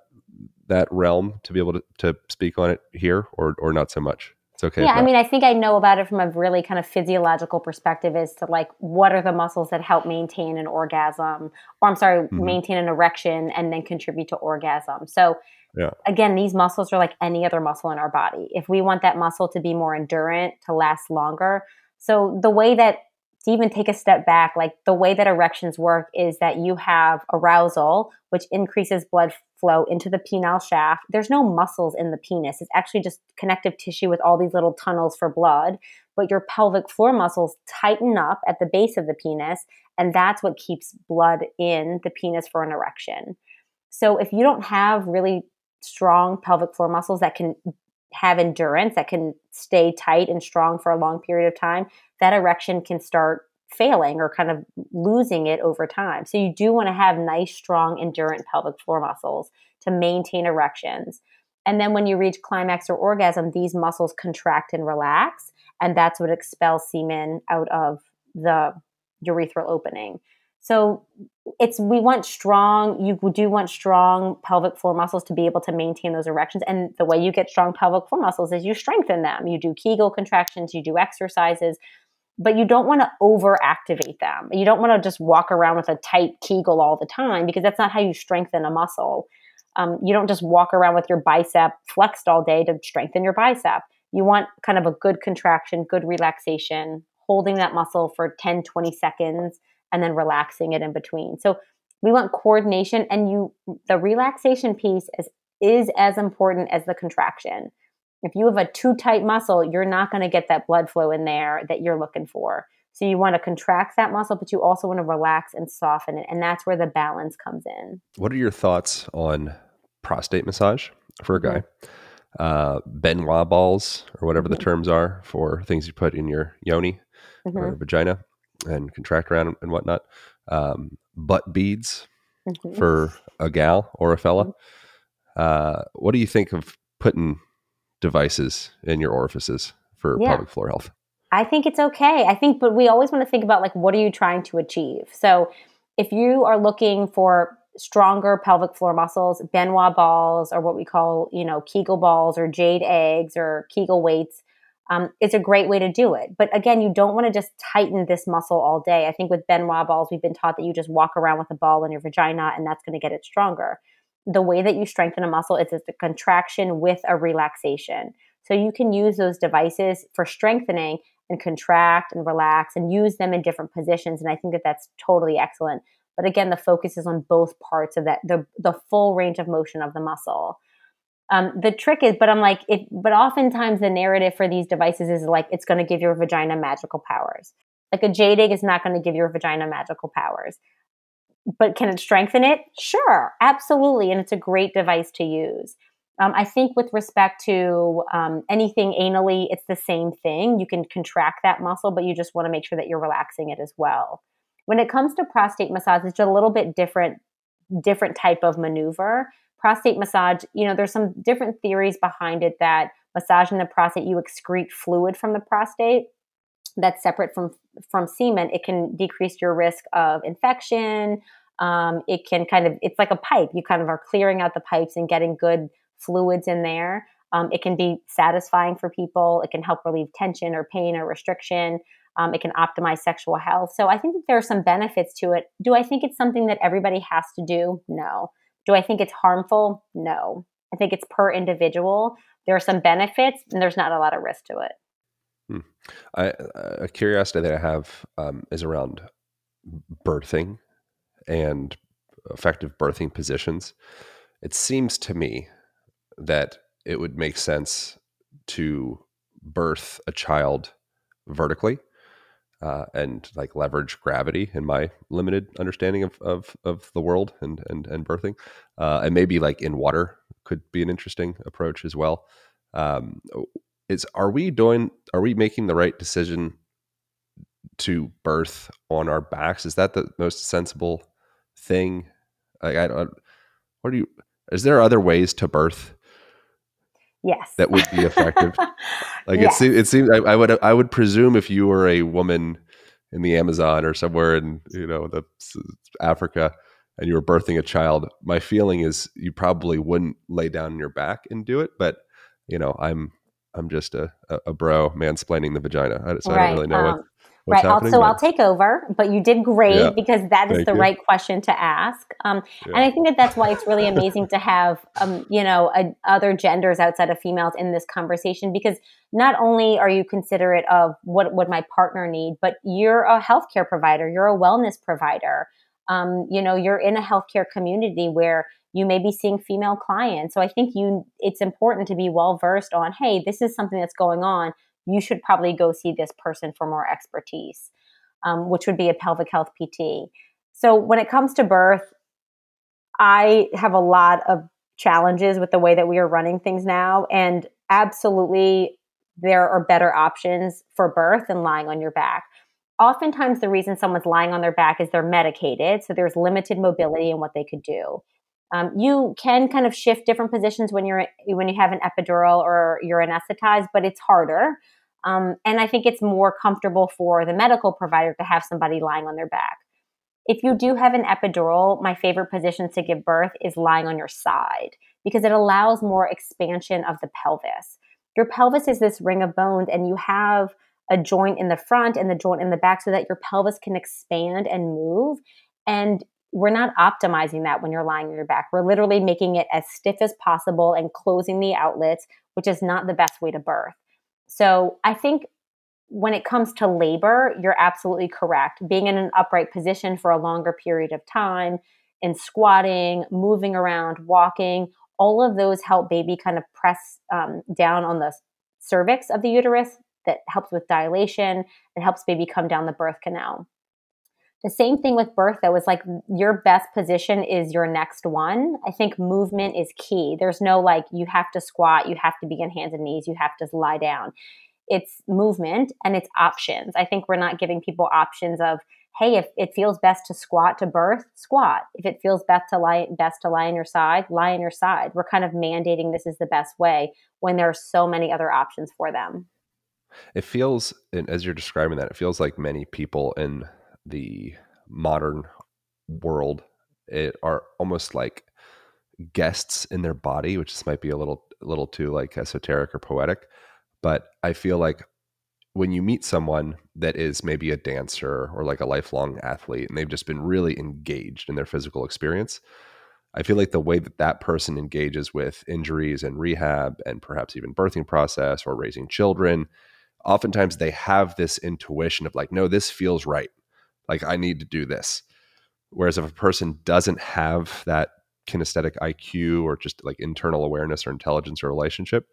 that realm to be able to, to speak on it here, or or not so much? It's okay. Yeah, I mean, I think I know about it from a really kind of physiological perspective as to like what are the muscles that help maintain an orgasm, or I'm sorry, mm-hmm. maintain an erection and then contribute to orgasm. So, yeah. again, these muscles are like any other muscle in our body. If we want that muscle to be more endurant, to last longer, so the way that to even take a step back, like the way that erections work is that you have arousal, which increases blood flow into the penile shaft. There's no muscles in the penis. It's actually just connective tissue with all these little tunnels for blood. But your pelvic floor muscles tighten up at the base of the penis, and that's what keeps blood in the penis for an erection. So if you don't have really strong pelvic floor muscles that can have endurance, that can stay tight and strong for a long period of time, that erection can start failing or kind of losing it over time. So you do want to have nice, strong, endurant pelvic floor muscles to maintain erections. And then when you reach climax or orgasm, these muscles contract and relax, and that's what expels semen out of the urethral opening. So it's we want strong you do want strong pelvic floor muscles to be able to maintain those erections and the way you get strong pelvic floor muscles is you strengthen them you do kegel contractions you do exercises but you don't want to overactivate them. You don't want to just walk around with a tight Kegel all the time because that's not how you strengthen a muscle. Um, you don't just walk around with your bicep flexed all day to strengthen your bicep. You want kind of a good contraction, good relaxation, holding that muscle for 10, 20 seconds, and then relaxing it in between. So we want coordination, and you the relaxation piece is, is as important as the contraction. If you have a too tight muscle, you're not going to get that blood flow in there that you're looking for. So you want to contract that muscle, but you also want to relax and soften it. And that's where the balance comes in. What are your thoughts on prostate massage for a guy? Mm-hmm. Uh, Ben Wa balls, or whatever mm-hmm. the terms are for things you put in your yoni mm-hmm. or vagina and contract around and whatnot. Um, butt beads mm-hmm. for a gal or a fella. Mm-hmm. Uh, what do you think of putting devices in your orifices for yeah. pelvic floor health? I think it's okay. I think, but we always want to think about like, what are you trying to achieve? So if you are looking for stronger pelvic floor muscles, Ben Wa balls, or what we call, you know, Kegel balls or jade eggs or Kegel weights, um, it's a great way to do it. But again, you don't want to just tighten this muscle all day. I think with Ben Wa balls, we've been taught that you just walk around with a ball in your vagina and that's going to get it stronger the way that you strengthen a muscle is it's a contraction with a relaxation. So you can use those devices for strengthening and contract and relax and use them in different positions. And I think that that's totally excellent. But again, the focus is on both parts of that, the, the full range of motion of the muscle. Um, the trick is, but I'm like, if, but oftentimes the narrative for these devices is like, it's going to give your vagina magical powers. Like a jade egg is not going to give your vagina magical powers but can it strengthen it? Sure, absolutely. And it's a great device to use. Um, I think with respect to um, anything anally, it's the same thing. You can contract that muscle, but you just want to make sure that you're relaxing it as well. When it comes to prostate massage, it's a little bit different, different type of maneuver. Prostate massage, you know, there's some different theories behind it that massaging the prostate, you excrete fluid from the prostate that's separate from from semen. It can decrease your risk of infection, um, it can kind of, it's like a pipe. You kind of are clearing out the pipes and getting good fluids in there. Um, it can be satisfying for people. It can help relieve tension or pain or restriction. Um, it can optimize sexual health. So I think that there are some benefits to it. Do I think it's something that everybody has to do? No. Do I think it's harmful? No. I think it's per individual. There are some benefits, and there's not a lot of risk to it. Hmm. I, a curiosity that I have um, is around birthing and effective birthing positions. It seems to me that it would make sense to birth a child vertically uh, and like leverage gravity in my limited understanding of, of, of the world and, and, and birthing. Uh, and maybe like in water could be an interesting approach as well. Um, is are we doing are we making the right decision to birth on our backs? Is that the most sensible thing? Like I don't what do you is there other ways to birth yes that would be effective [LAUGHS] like yes. it seems it seems I, I, would i would presume if you were a woman in the amazon or somewhere in you know the africa and you were birthing a child my feeling is you probably wouldn't lay down on your back and do it but you know i'm i'm just a, a, bro mansplaining the vagina so right. i don't really know um, what right. so but... I'll take over, but you did great yeah. because that is Thank the you. right question to ask. Um, yeah. And I think that that's why it's really amazing to have, um, you know, a, other genders outside of females in this conversation because not only are you considerate of what would my partner need, but you're a healthcare provider, you're a wellness provider. Um, you know, you're in a healthcare community where you may be seeing female clients. So I think you it's important to be well versed on, hey, this is something that's going on you should probably go see this person for more expertise, um, which would be a pelvic health PT. So when it comes to birth, I have a lot of challenges with the way that we are running things now. And absolutely, there are better options for birth than lying on your back. Oftentimes, the reason someone's lying on their back is they're medicated, so there's limited mobility in what they could do. Um, you can kind of shift different positions when you're when you have an epidural or you're anesthetized, but it's harder. Um, and I think it's more comfortable for the medical provider to have somebody lying on their back. If you do have an epidural, my favorite position to give birth is lying on your side because it allows more expansion of the pelvis. Your pelvis is this ring of bones, and you have a joint in the front and the joint in the back so that your pelvis can expand and move. And we're not optimizing that when you're lying on your back. We're literally making it as stiff as possible and closing the outlets, which is not the best way to birth. So I think when it comes to labor, you're absolutely correct. Being in an upright position for a longer period of time and squatting, moving around, walking, all of those help baby kind of press um, down on the cervix of the uterus that helps with dilation. It helps baby come down the birth canal. The same thing with birth, though, is like your best position is your next one. I think movement is key. There's no like, you have to squat, you have to be on hands and knees, you have to lie down. It's movement and it's options. I think we're not giving people options of, hey, if it feels best to squat to birth, squat. If it feels best to lie best to lie on your side, lie on your side. We're kind of mandating this is the best way when there are so many other options for them. It feels, as you're describing that, it feels like many people in the modern world it are almost like guests in their body which this might be a little little too like esoteric or poetic but i feel like when you meet someone that is maybe a dancer or like a lifelong athlete and they've just been really engaged in their physical experience i feel like the way that that person engages with injuries and rehab and perhaps even birthing process or raising children oftentimes they have this intuition of like no this feels right like I need to do this. Whereas if a person doesn't have that kinesthetic IQ or just like internal awareness or intelligence or relationship,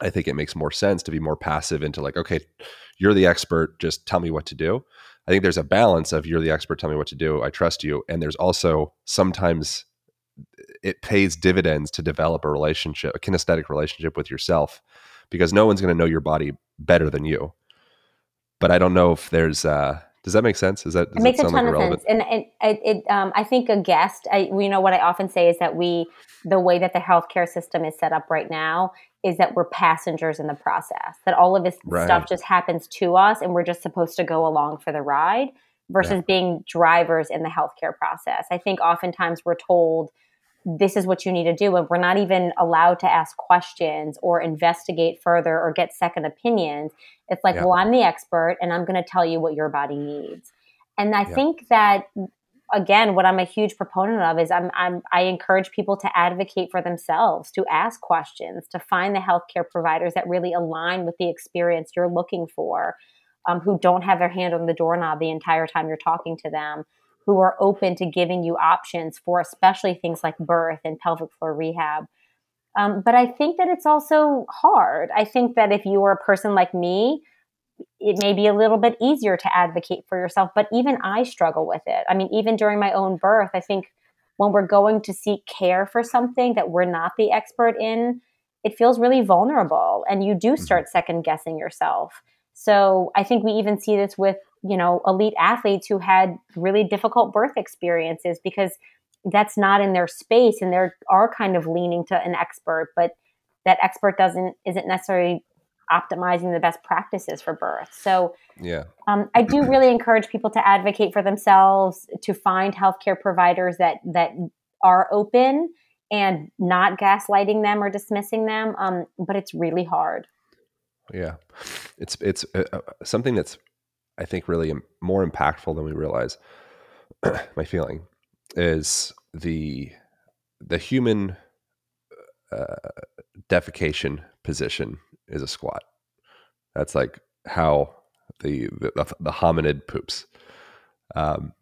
I think it makes more sense to be more passive into like, okay, you're the expert, just tell me what to do. I think there's a balance of you're the expert, tell me what to do, I trust you. And there's also sometimes it pays dividends to develop a relationship, a kinesthetic relationship with yourself, because no one's going to know your body better than you. But I don't know if there's uh, does that make sense? Is that it makes a ton like of sense? And, and it, it um, I think a guest. I, you know what I often say is that we, the way that the healthcare system is set up right now, is that we're passengers in the process. That all of this right. stuff just happens to us, and we're just supposed to go along for the ride, versus yeah. being drivers in the healthcare process. I think oftentimes we're told this is what you need to do and we're not even allowed to ask questions or investigate further or get second opinions it's like yeah. well i'm the expert and i'm going to tell you what your body needs and i yeah. think that again, what I'm a huge proponent of is I'm, I'm I encourage people to advocate for themselves, to ask questions, to find the healthcare providers that really align with the experience you're looking for, um, who don't have their hand on the doorknob the entire time you're talking to them, who are open to giving you options for especially things like birth and pelvic floor rehab. Um, but I think that it's also hard. I think that if you are a person like me, it may be a little bit easier to advocate for yourself, but even I struggle with it. I mean, even during my own birth, I think when we're going to seek care for something that we're not the expert in, it feels really vulnerable and you do mm-hmm. start second guessing yourself. So I think we even see this with, you know, elite athletes who had really difficult birth experiences because that's not in their space and they are are kind of leaning to an expert, but that expert doesn't isn't necessarily optimizing the best practices for birth. So, yeah, um, I do [CLEARS THROAT] really encourage people to advocate for themselves, to find healthcare providers that that are open and not gaslighting them or dismissing them. Um, but it's really hard. Yeah, it's it's uh, uh something that's I think really more impactful than we realize. [CLEARS THROAT] My feeling is the the human uh, defecation position is a squat. That's like how the the, the hominid poops. Um,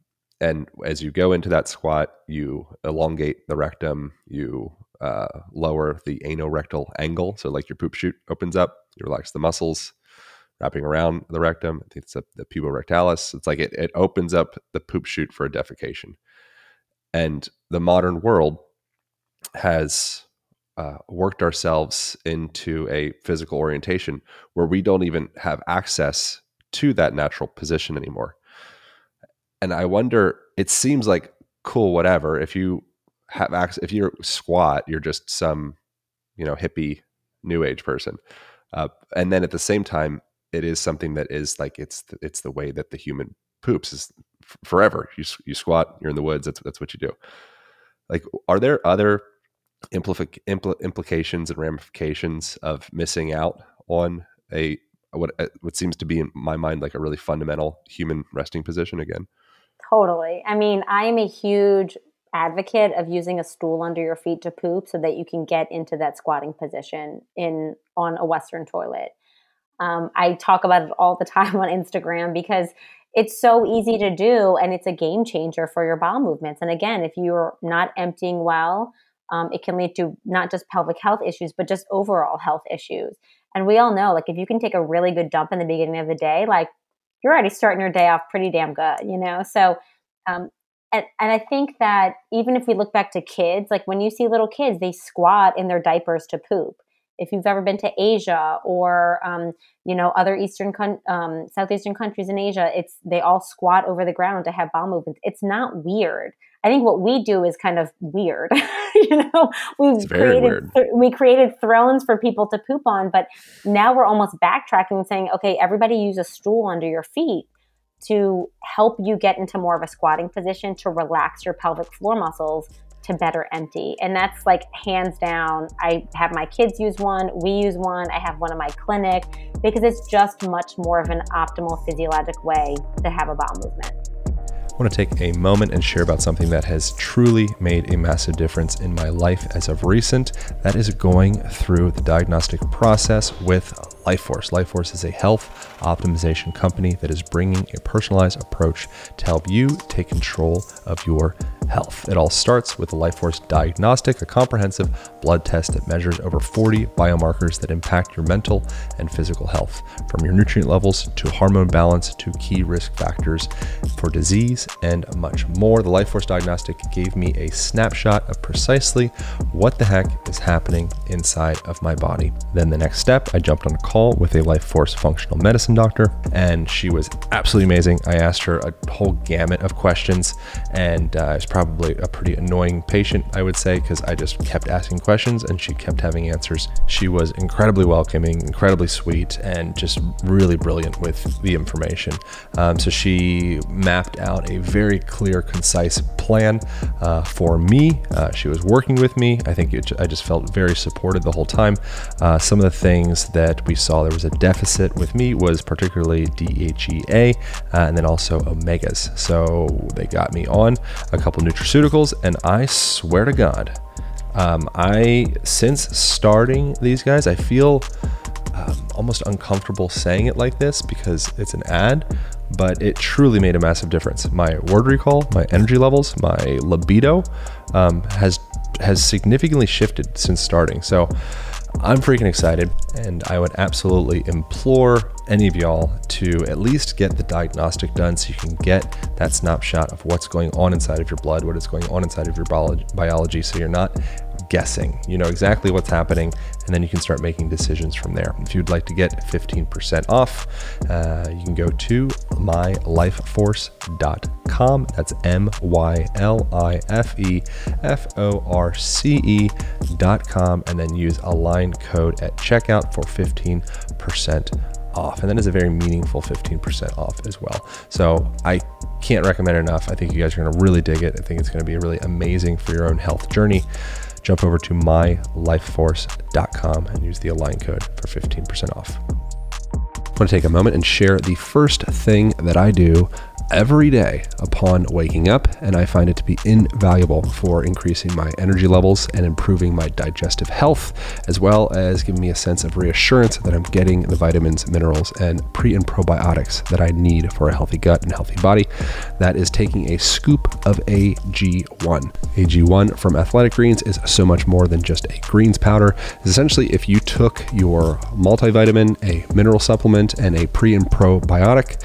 and as you go into that squat, you elongate the rectum, you uh, lower the anorectal angle. So, like your poop chute opens up, you relax the muscles wrapping around the rectum. I think it's a, the puborectalis. It's like it, it opens up the poop chute for a defecation. And the modern world has uh, worked ourselves into a physical orientation where we don't even have access to that natural position anymore. And I wonder, it seems like cool, whatever. If you have access, if you're squat, you're just some, you know, hippie new age person. Uh, and then at the same time, it is something that is like it's it's the way that the human poops is forever. You you squat, you're in the woods. That's that's what you do. Like, are there other impl- implications and ramifications of missing out on a what uh, what seems to be in my mind like a really fundamental human resting position again. Totally. I mean, I am a huge advocate of using a stool under your feet to poop so that you can get into that squatting position in on a western toilet. Um, I talk about it all the [LAUGHS] time on Instagram because it's so easy to do and it's a game changer for your bowel movements. And again, if you're not emptying well, um, it can lead to not just pelvic health issues, but just overall health issues. And we all know, like, if you can take a really good dump in the beginning of the day, like, you're already starting your day off pretty damn good, you know? So, um, and, and I think that even if we look back to kids, like when you see little kids, they squat in their diapers to poop. If you've ever been to Asia or um, you know other eastern um, southeastern countries in Asia, it's they all squat over the ground to have bowel movements. It's not weird. I think what we do is kind of weird. [LAUGHS] you know, we've created th- we created thrones for people to poop on, but now we're almost backtracking and saying, okay, everybody use a stool under your feet to help you get into more of a squatting position to relax your pelvic floor muscles to better empty. And that's like hands down. I have my kids use one, we use one, I have one in my clinic because it's just much more of an optimal physiologic way to have a bowel movement. I want to take a moment and share about something that has truly made a massive difference in my life as of recent. That is going through the diagnostic process with LifeForce. LifeForce is a health optimization company that is bringing a personalized approach to help you take control of your health. It all starts with the LifeForce Diagnostic, a comprehensive blood test that measures over 40 biomarkers that impact your mental and physical health, from your nutrient levels to hormone balance to key risk factors for disease and much more. The LifeForce Diagnostic gave me a snapshot of precisely what the heck is happening inside of my body. Then the next step, I jumped on a call with a LifeForce functional medicine doctor, and she was absolutely amazing. I asked her a whole gamut of questions, and uh, was probably a pretty annoying patient, I would say, because I just kept asking questions and she kept having answers. She was incredibly welcoming, incredibly sweet, and just really brilliant with the information. Um, so she mapped out a a very clear, concise plan uh, for me. Uh, she was working with me. I think it, I just felt very supported the whole time. Uh, some of the things that we saw there was a deficit with me was particularly DHEA uh, and then also omegas. So they got me on a couple nutraceuticals, and I swear to God, um, I since starting these guys, I feel um, almost uncomfortable saying it like this because it's an ad, but it truly made a massive difference. My word recall, my energy levels, my libido um, has has significantly shifted since starting. So I'm freaking excited, and I would absolutely implore any of y'all to at least get the diagnostic done so you can get that snapshot of what's going on inside of your blood, what is going on inside of your biology, so you're not guessing. You know exactly what's happening, and then you can start making decisions from there. If you'd like to get 15% off, uh, you can go to mylifeforce.com. That's M Y L I F E F O R C E.com, and then use Align code at checkout for 15% off. And that is a very meaningful 15% off as well. So I can't recommend enough. I think you guys are going to really dig it. I think it's going to be really amazing for your own health journey jump over to mylifeforce.com and use the align code for 15% off. I want to take a moment and share the first thing that I do every day upon waking up, and I find it to be invaluable for increasing my energy levels and improving my digestive health, as well as giving me a sense of reassurance that I'm getting the vitamins, minerals, and pre and probiotics that I need for a healthy gut and healthy body. That is taking a scoop of AG1. AG1 from Athletic Greens is so much more than just a greens powder. It's essentially, if you took your multivitamin, a mineral supplement, and a pre and probiotic,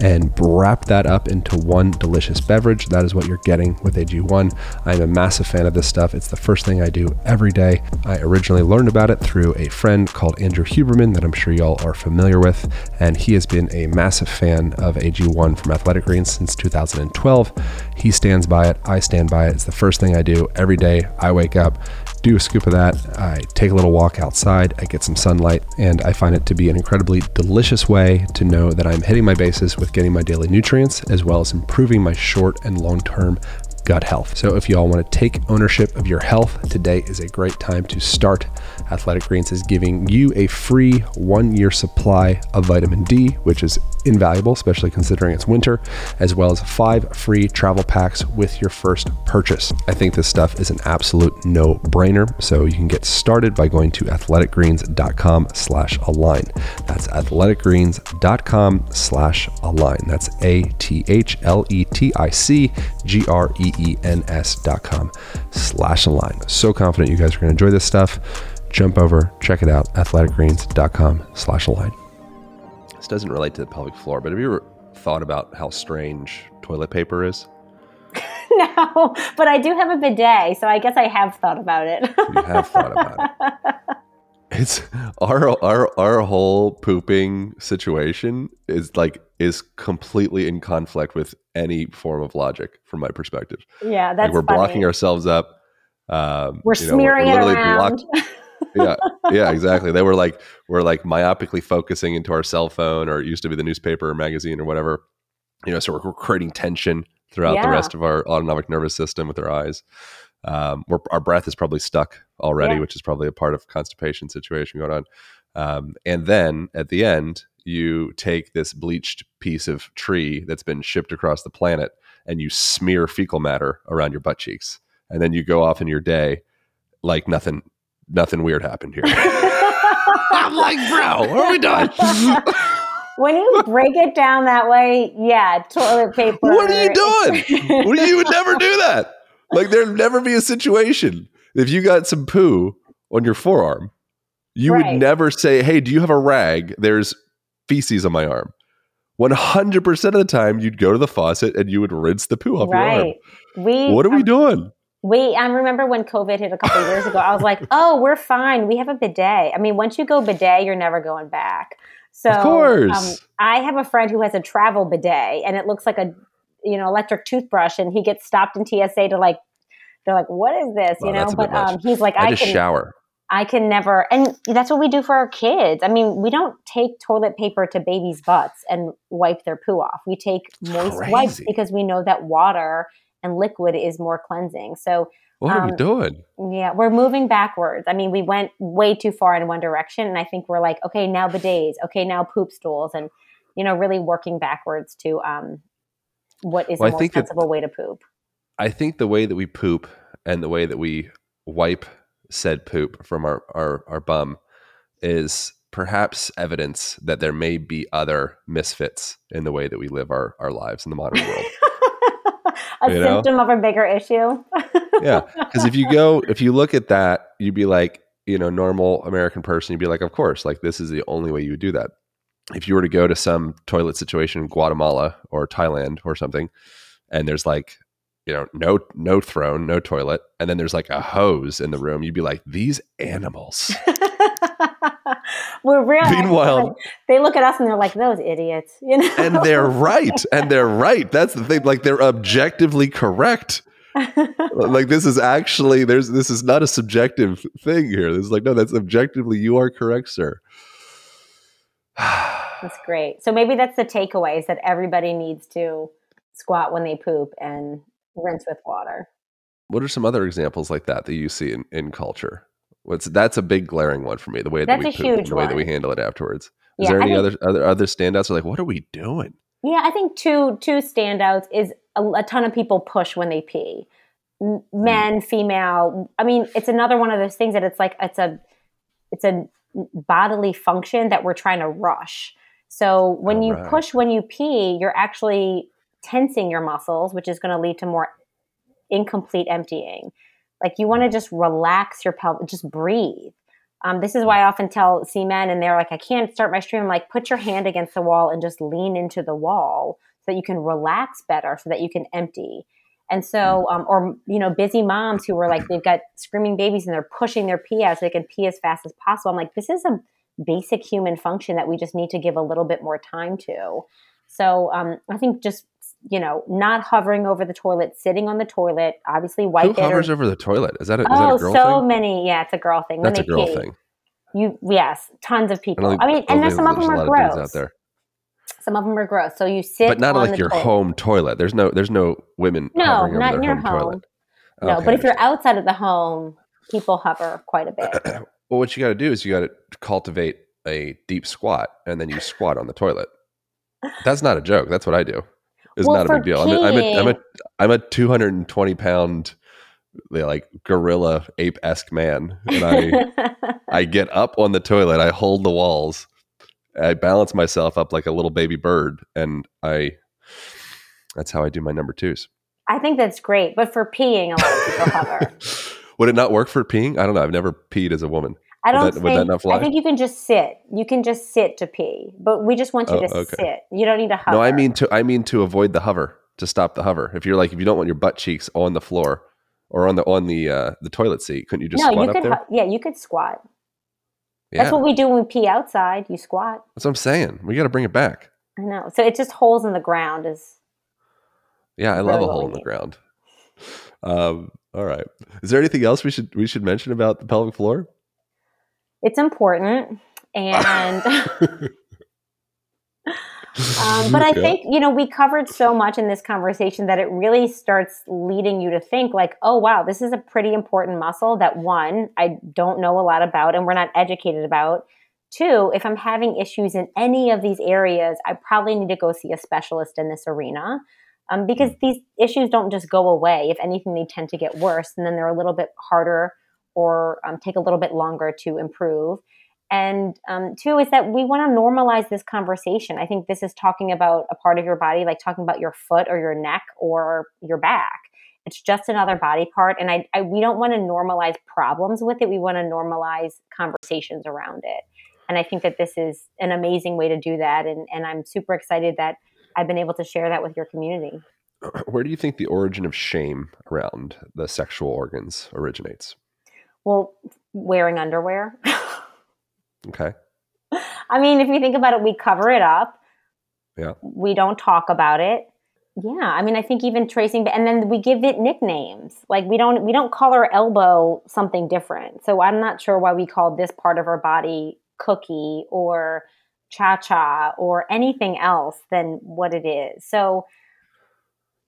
and wrap that up into one delicious beverage. That is what you're getting with AG1. I'm a massive fan of this stuff. It's the first thing I do every day. I originally learned about it through a friend called Andrew Huberman that I'm sure y'all are familiar with, and he has been a massive fan of AG1 from Athletic Greens since 2012. He stands by it. I stand by it. It's the first thing I do every day. I wake up do a scoop of that. I take a little walk outside, I get some sunlight, and I find it to be an incredibly delicious way to know that I'm hitting my bases with getting my daily nutrients as well as improving my short and long term gut health. So if you all want to take ownership of your health, today is a great time to start. Athletic Greens is giving you a free one year supply of vitamin D, which is invaluable, especially considering it's winter, as well as five free travel packs with your first purchase. I think this stuff is an absolute no brainer. So you can get started by going to athleticgreens.com slash align. That's athleticgreens.com slash align. That's A T H L E T I C G R E E-N-S.com slash align. So confident you guys are going to enjoy this stuff. Jump over, check it out, athleticgreens.com slash align. This doesn't relate to the pelvic floor, but have you ever thought about how strange toilet paper is? [LAUGHS] no, but I do have a bidet, so I guess I have thought about it. you have thought about it. [LAUGHS] It's our our our whole pooping situation is like is completely in conflict with any form of logic from my perspective. Yeah, that's like we're funny. blocking ourselves up. Um, we're you know, smearing we're, we're it around. [LAUGHS] yeah, yeah, exactly. They were like we're like myopically focusing into our cell phone, or it used to be the newspaper or magazine or whatever. You know, so we're, we're creating tension throughout yeah. the rest of our autonomic nervous system with our eyes. Um, our breath is probably stuck already, yeah. which is probably a part of constipation situation going on. Um, and then at the end, you take this bleached piece of tree that's been shipped across the planet and you smear fecal matter around your butt cheeks. And then you go off in your day like nothing nothing weird happened here. [LAUGHS] I'm like bro what are we doing? [LAUGHS] When you break it down that way yeah toilet paper what are you doing? What are you, you would never do that. Like there'd never be a situation. If you got some poo on your forearm you right. would never say hey do you have a rag? There's feces on my arm. 100% of the time, you'd go to the faucet and you would rinse the poo off right. your arm. We, what are we um, doing? We, I remember when COVID hit a couple years ago, I was like, [LAUGHS] oh, we're fine. We have a bidet. I mean, once you go bidet, you're never going back. So, of course. Um, I have a friend who has a travel bidet and it looks like a, you know, electric toothbrush and he gets stopped in TSA to like, they're like, what is this? Well, you know, but um, he's like, I, I just can, shower. I can never, and that's what we do for our kids. I mean, we don't take toilet paper to babies' butts and wipe their poo off. We take moist Crazy. wipes because we know that water and liquid is more cleansing. So, What are we Um, doing? yeah, we're moving backwards. I mean, we went way too far in one direction, and I think we're like, okay, now bidets, okay, now poop stools, and you know, really working backwards to um, what is Well, a more think that- sensible way to poop. I think the way that we poop and the way that we wipe said poop from our, our, our bum is perhaps evidence that there may be other misfits in the way that we live our, our lives in the modern world. [LAUGHS] a You know? symptom of a bigger issue. yeah. Because if you go, if you look at that, you'd be like, you know, normal American person, you'd be like, of course, like this is the only way you would do that. If you were to go to some toilet situation in Guatemala or Thailand or something, and there's like, you know, no no throne, no toilet, and then there's like a hose in the room, you'd be like, these animals. [LAUGHS] we're real. Meanwhile- they look at us and they're like, "Those idiots," [LAUGHS] you know. and they're right. And they're right. That's the thing. Like they're objectively correct. [LAUGHS] like this is actually there's this is not a subjective thing here. This is like, no, that's objectively you are correct, sir. [SIGHS] That's great. So maybe that's the takeaway: is that everybody needs to squat when they poop and rinse with water. what are some other examples like that that you see in, in culture? What's that's a big glaring one for me. The way that That's we a poop, huge the way that we handle it afterwards. Is Yeah, there any think- other other other standouts? Are like, what are we doing? Yeah, I think two two standouts is a, a ton of people push when they pee. M- Hmm. Men, female. I mean, it's another one of those things that it's like it's a it's a bodily function that we're trying to rush. So when you Alright. push when you pee, you're actually tensing your muscles, which is going to lead to more incomplete emptying. Like you want to just relax your pelvis, just breathe. Um, this is why I often tell seamen, and they're like, I can't start my stream. I'm like, put your hand against the wall and just lean into the wall so that you can relax better, so that you can empty. And so, um, or you know, busy moms who were like, they've got screaming babies and they're pushing their pee out so they can pee as fast as possible. I'm like, this is a basic human function that we just need to give a little bit more time to. So, um, I think just you know, not hovering over the toilet, sitting on the toilet, obviously wipe Who it. or- hovers over the toilet? Is that a, is that oh, a girl so thing? many. Yeah, it's a girl thing. That's a girl pee. thing. You yes, tons of people. don't I mean, and there's some of them are a lot of dudes gross. out there, Some of them are gross. So you sit, but not like your toilet. home toilet. There's no there's no women No, hovering not in your home, home. No, Okay, but if you're outside of the home, people hover quite a bit. [CLEARS THROAT] well, what you got to do is you got to cultivate a deep squat, and then you squat on the toilet. That's not a joke. That's what I do. It's Well, not a big deal. I'm a, I'm a, I'm a, I'm a 220 pound, like gorilla ape esque man, and I, I [LAUGHS] get up on the toilet. I hold the walls. I balance myself up like a little baby bird, and I. That's how I do my number twos. I think that's great, but for peeing, a lot of people hover. [LAUGHS] Would it not work for peeing? I don't know. I've never peed as a woman. I don't that- would that think. not fly? I think you can just sit. You can just sit to pee, but we just want you Oh, to okay. sit. You don't need to hover. No, I mean to I mean to avoid the hover, to stop the hover. If you're like if you don't want your butt cheeks on the floor or on the on the uh, the toilet seat, couldn't you just no, squat you could. there? Yeah, you could squat. yeah, That's what we do when we pee outside. You squat. that's what I'm saying. We got to bring it back. I know. So it's just holes in the ground. Is Yeah, I love a hole in the ground. Um, all right. Is there anything else we should we should mention about the pelvic floor? It's important, and [LAUGHS] Um, but I Okay. think, you know, we covered so much in this conversation that it really starts leading you to think, like, oh, wow, this is a pretty important muscle that one, I don't know a lot about and we're not educated about. Two, if I'm having issues in any of these areas, I probably need to go see a specialist in this arena um, because these issues don't just go away. If anything, they tend to get worse and then they're a little bit harder or um, take a little bit longer to improve. And um, two is that we want to normalize this conversation. I think this is talking about a part of your body, like talking about your foot or your neck or your back. It's just another body part, and I, I we don't want to normalize problems with it. We want to normalize conversations around it. And I think that this is an amazing way to do that. And and I'm super excited that I've been able to share that with your community. [CLEARS THROAT] Where do you think the origin of shame around the sexual organs originates? Well, wearing underwear. [LAUGHS] Okay. I mean, if you think about it, we cover it up. Yeah. We don't talk about it. yeah, I mean, I think even tracing, and then we give it nicknames. Like we don't we don't call our elbow something different. So I'm not sure why we call this part of our body cookie or cha cha or anything else than what it is. So,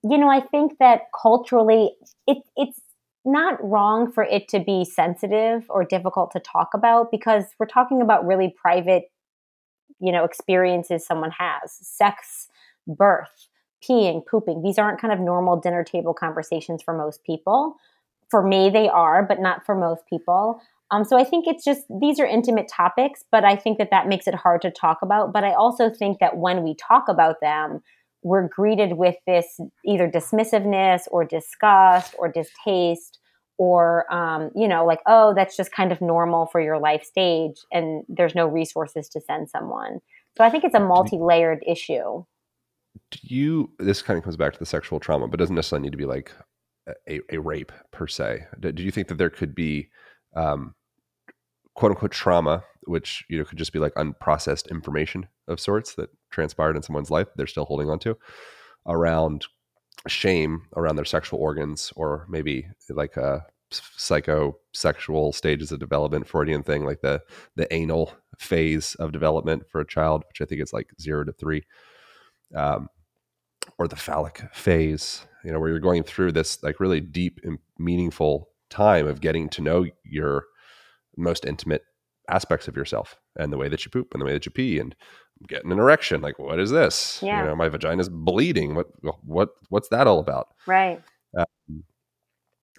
you know, I think that culturally, it, it's not wrong for it to be sensitive or difficult to talk about because we're talking about really private, you know, experiences someone has sex, birth peeing, pooping. These aren't kind of normal dinner table conversations for most people. For me, they are, but not for most people. Um, so I think it's just these are intimate topics, but I think that that makes it hard to talk about. But I also think that when we talk about them, we're greeted with this either dismissiveness or disgust or distaste or um, you know like oh that's just kind of normal for your life stage and there's no resources to send someone. So i think it's a multi-layered issue. Do you this kind of comes back to the sexual trauma but doesn't necessarily need to be like a, a rape per se. Do, you think that there could be um, quote unquote trauma which you know could just be like unprocessed information of sorts that transpired in someone's life they're still holding on to around shame around their sexual organs or maybe like a psychosexual stages of development freudian thing like the the anal phase of development for a child which i think is like zero to three um, or the phallic phase, you know, where you're going through this like really deep and meaningful time of getting to know your most intimate aspects of yourself and the way that you poop and the way that you pee and getting an erection. Like, what is this? Yeah. You know, my vagina's bleeding. What, what, what's that all about? Right. Um,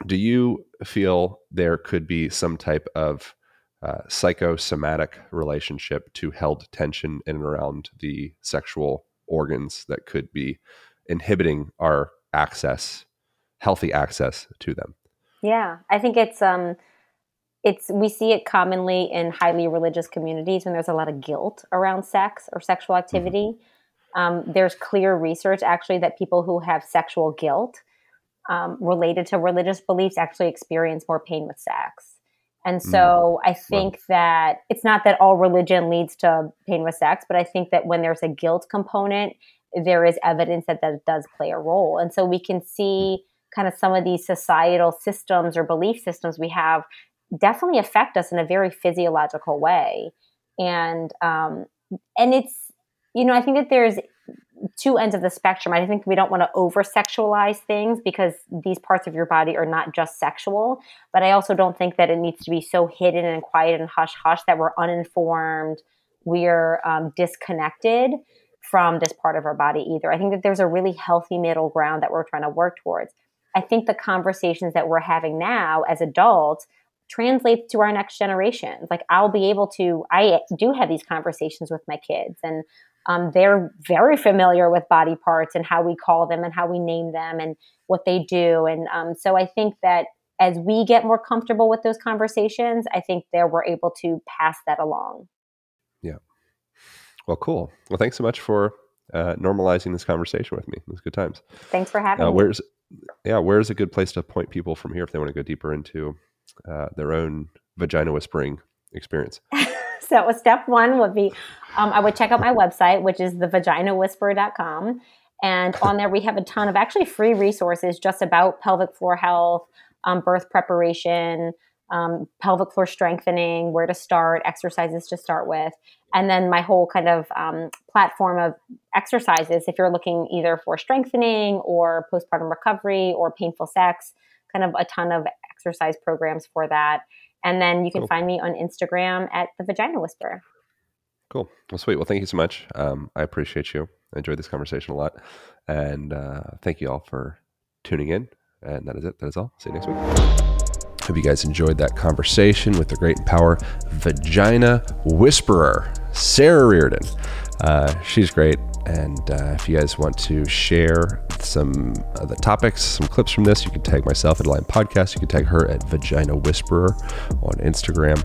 do you feel there could be some type of uh, psychosomatic relationship to held tension in and around the sexual organs that could be inhibiting our access, healthy access to them. Yeah, I think it's um it's we see it commonly in highly religious communities when there's a lot of guilt around sex or sexual mm-hmm. activity. Mm-hmm. Um, there's clear research actually that people who have sexual guilt um, related to religious beliefs actually experience more pain with sex. And mm. so I think that it's not that all religion leads to pain with sex, but I think that when there's a guilt component, there is evidence that that does play a role. And so we can see kind of some of these societal systems or belief systems we have definitely affect us in a very physiological way. And um, and it's you know I think that there's two ends of the spectrum. I think we don't want to over sexualize things because these parts of your body are not just sexual. But I also don't think that it needs to be so hidden and quiet and hush hush that we're uninformed, we're um, disconnected from this part of our body either. I think that there's a really healthy middle ground that we're trying to work towards. I think the conversations that we're having now as adults translates to our next generations. Like I'll be able to, I do have these conversations with my kids and um, they're very familiar with body parts and how we call them and how we name them and what they do. And um, so I think that as we get more comfortable with those conversations, I think there we're able to pass that along. Yeah. Well, cool. Well, thanks so much for uh, normalizing this conversation with me. It was good times. Thanks for having uh, me. Where's yeah, where's a good place to point people from here if they want to go deeper into uh, their own vagina whispering experience? [LAUGHS] so step one would be um, I would check out my website, which is thevaginawhisperer.com. And on there, we have a ton of actually free resources just about pelvic floor health, um, birth preparation, um, pelvic floor strengthening, where to start, exercises to start with. And then my whole kind of um, platform of exercises, if you're looking either for strengthening or postpartum recovery or painful sex, kind of a ton of exercise programs for that. And then you can cool. find me on Instagram at the Vagina Whisperer. Cool. Well, sweet. Well, thank you so much. Um, I appreciate you. I enjoyed this conversation a lot. And uh, thank you all for tuning in. And that is it. That is all. See you next week. Hope you guys enjoyed that conversation with the great power vagina whisperer, Sara Reardon. Uh, she's great. And uh, if you guys want to share some of the topics, some clips from this, you can tag myself at Align Podcast. You can tag her at Vagina Whisperer on Instagram.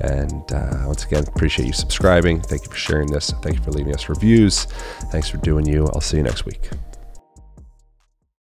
And uh, once again, appreciate you subscribing. Thank you for sharing this. Thank you for leaving us reviews. Thanks for doing you. I'll see you next week.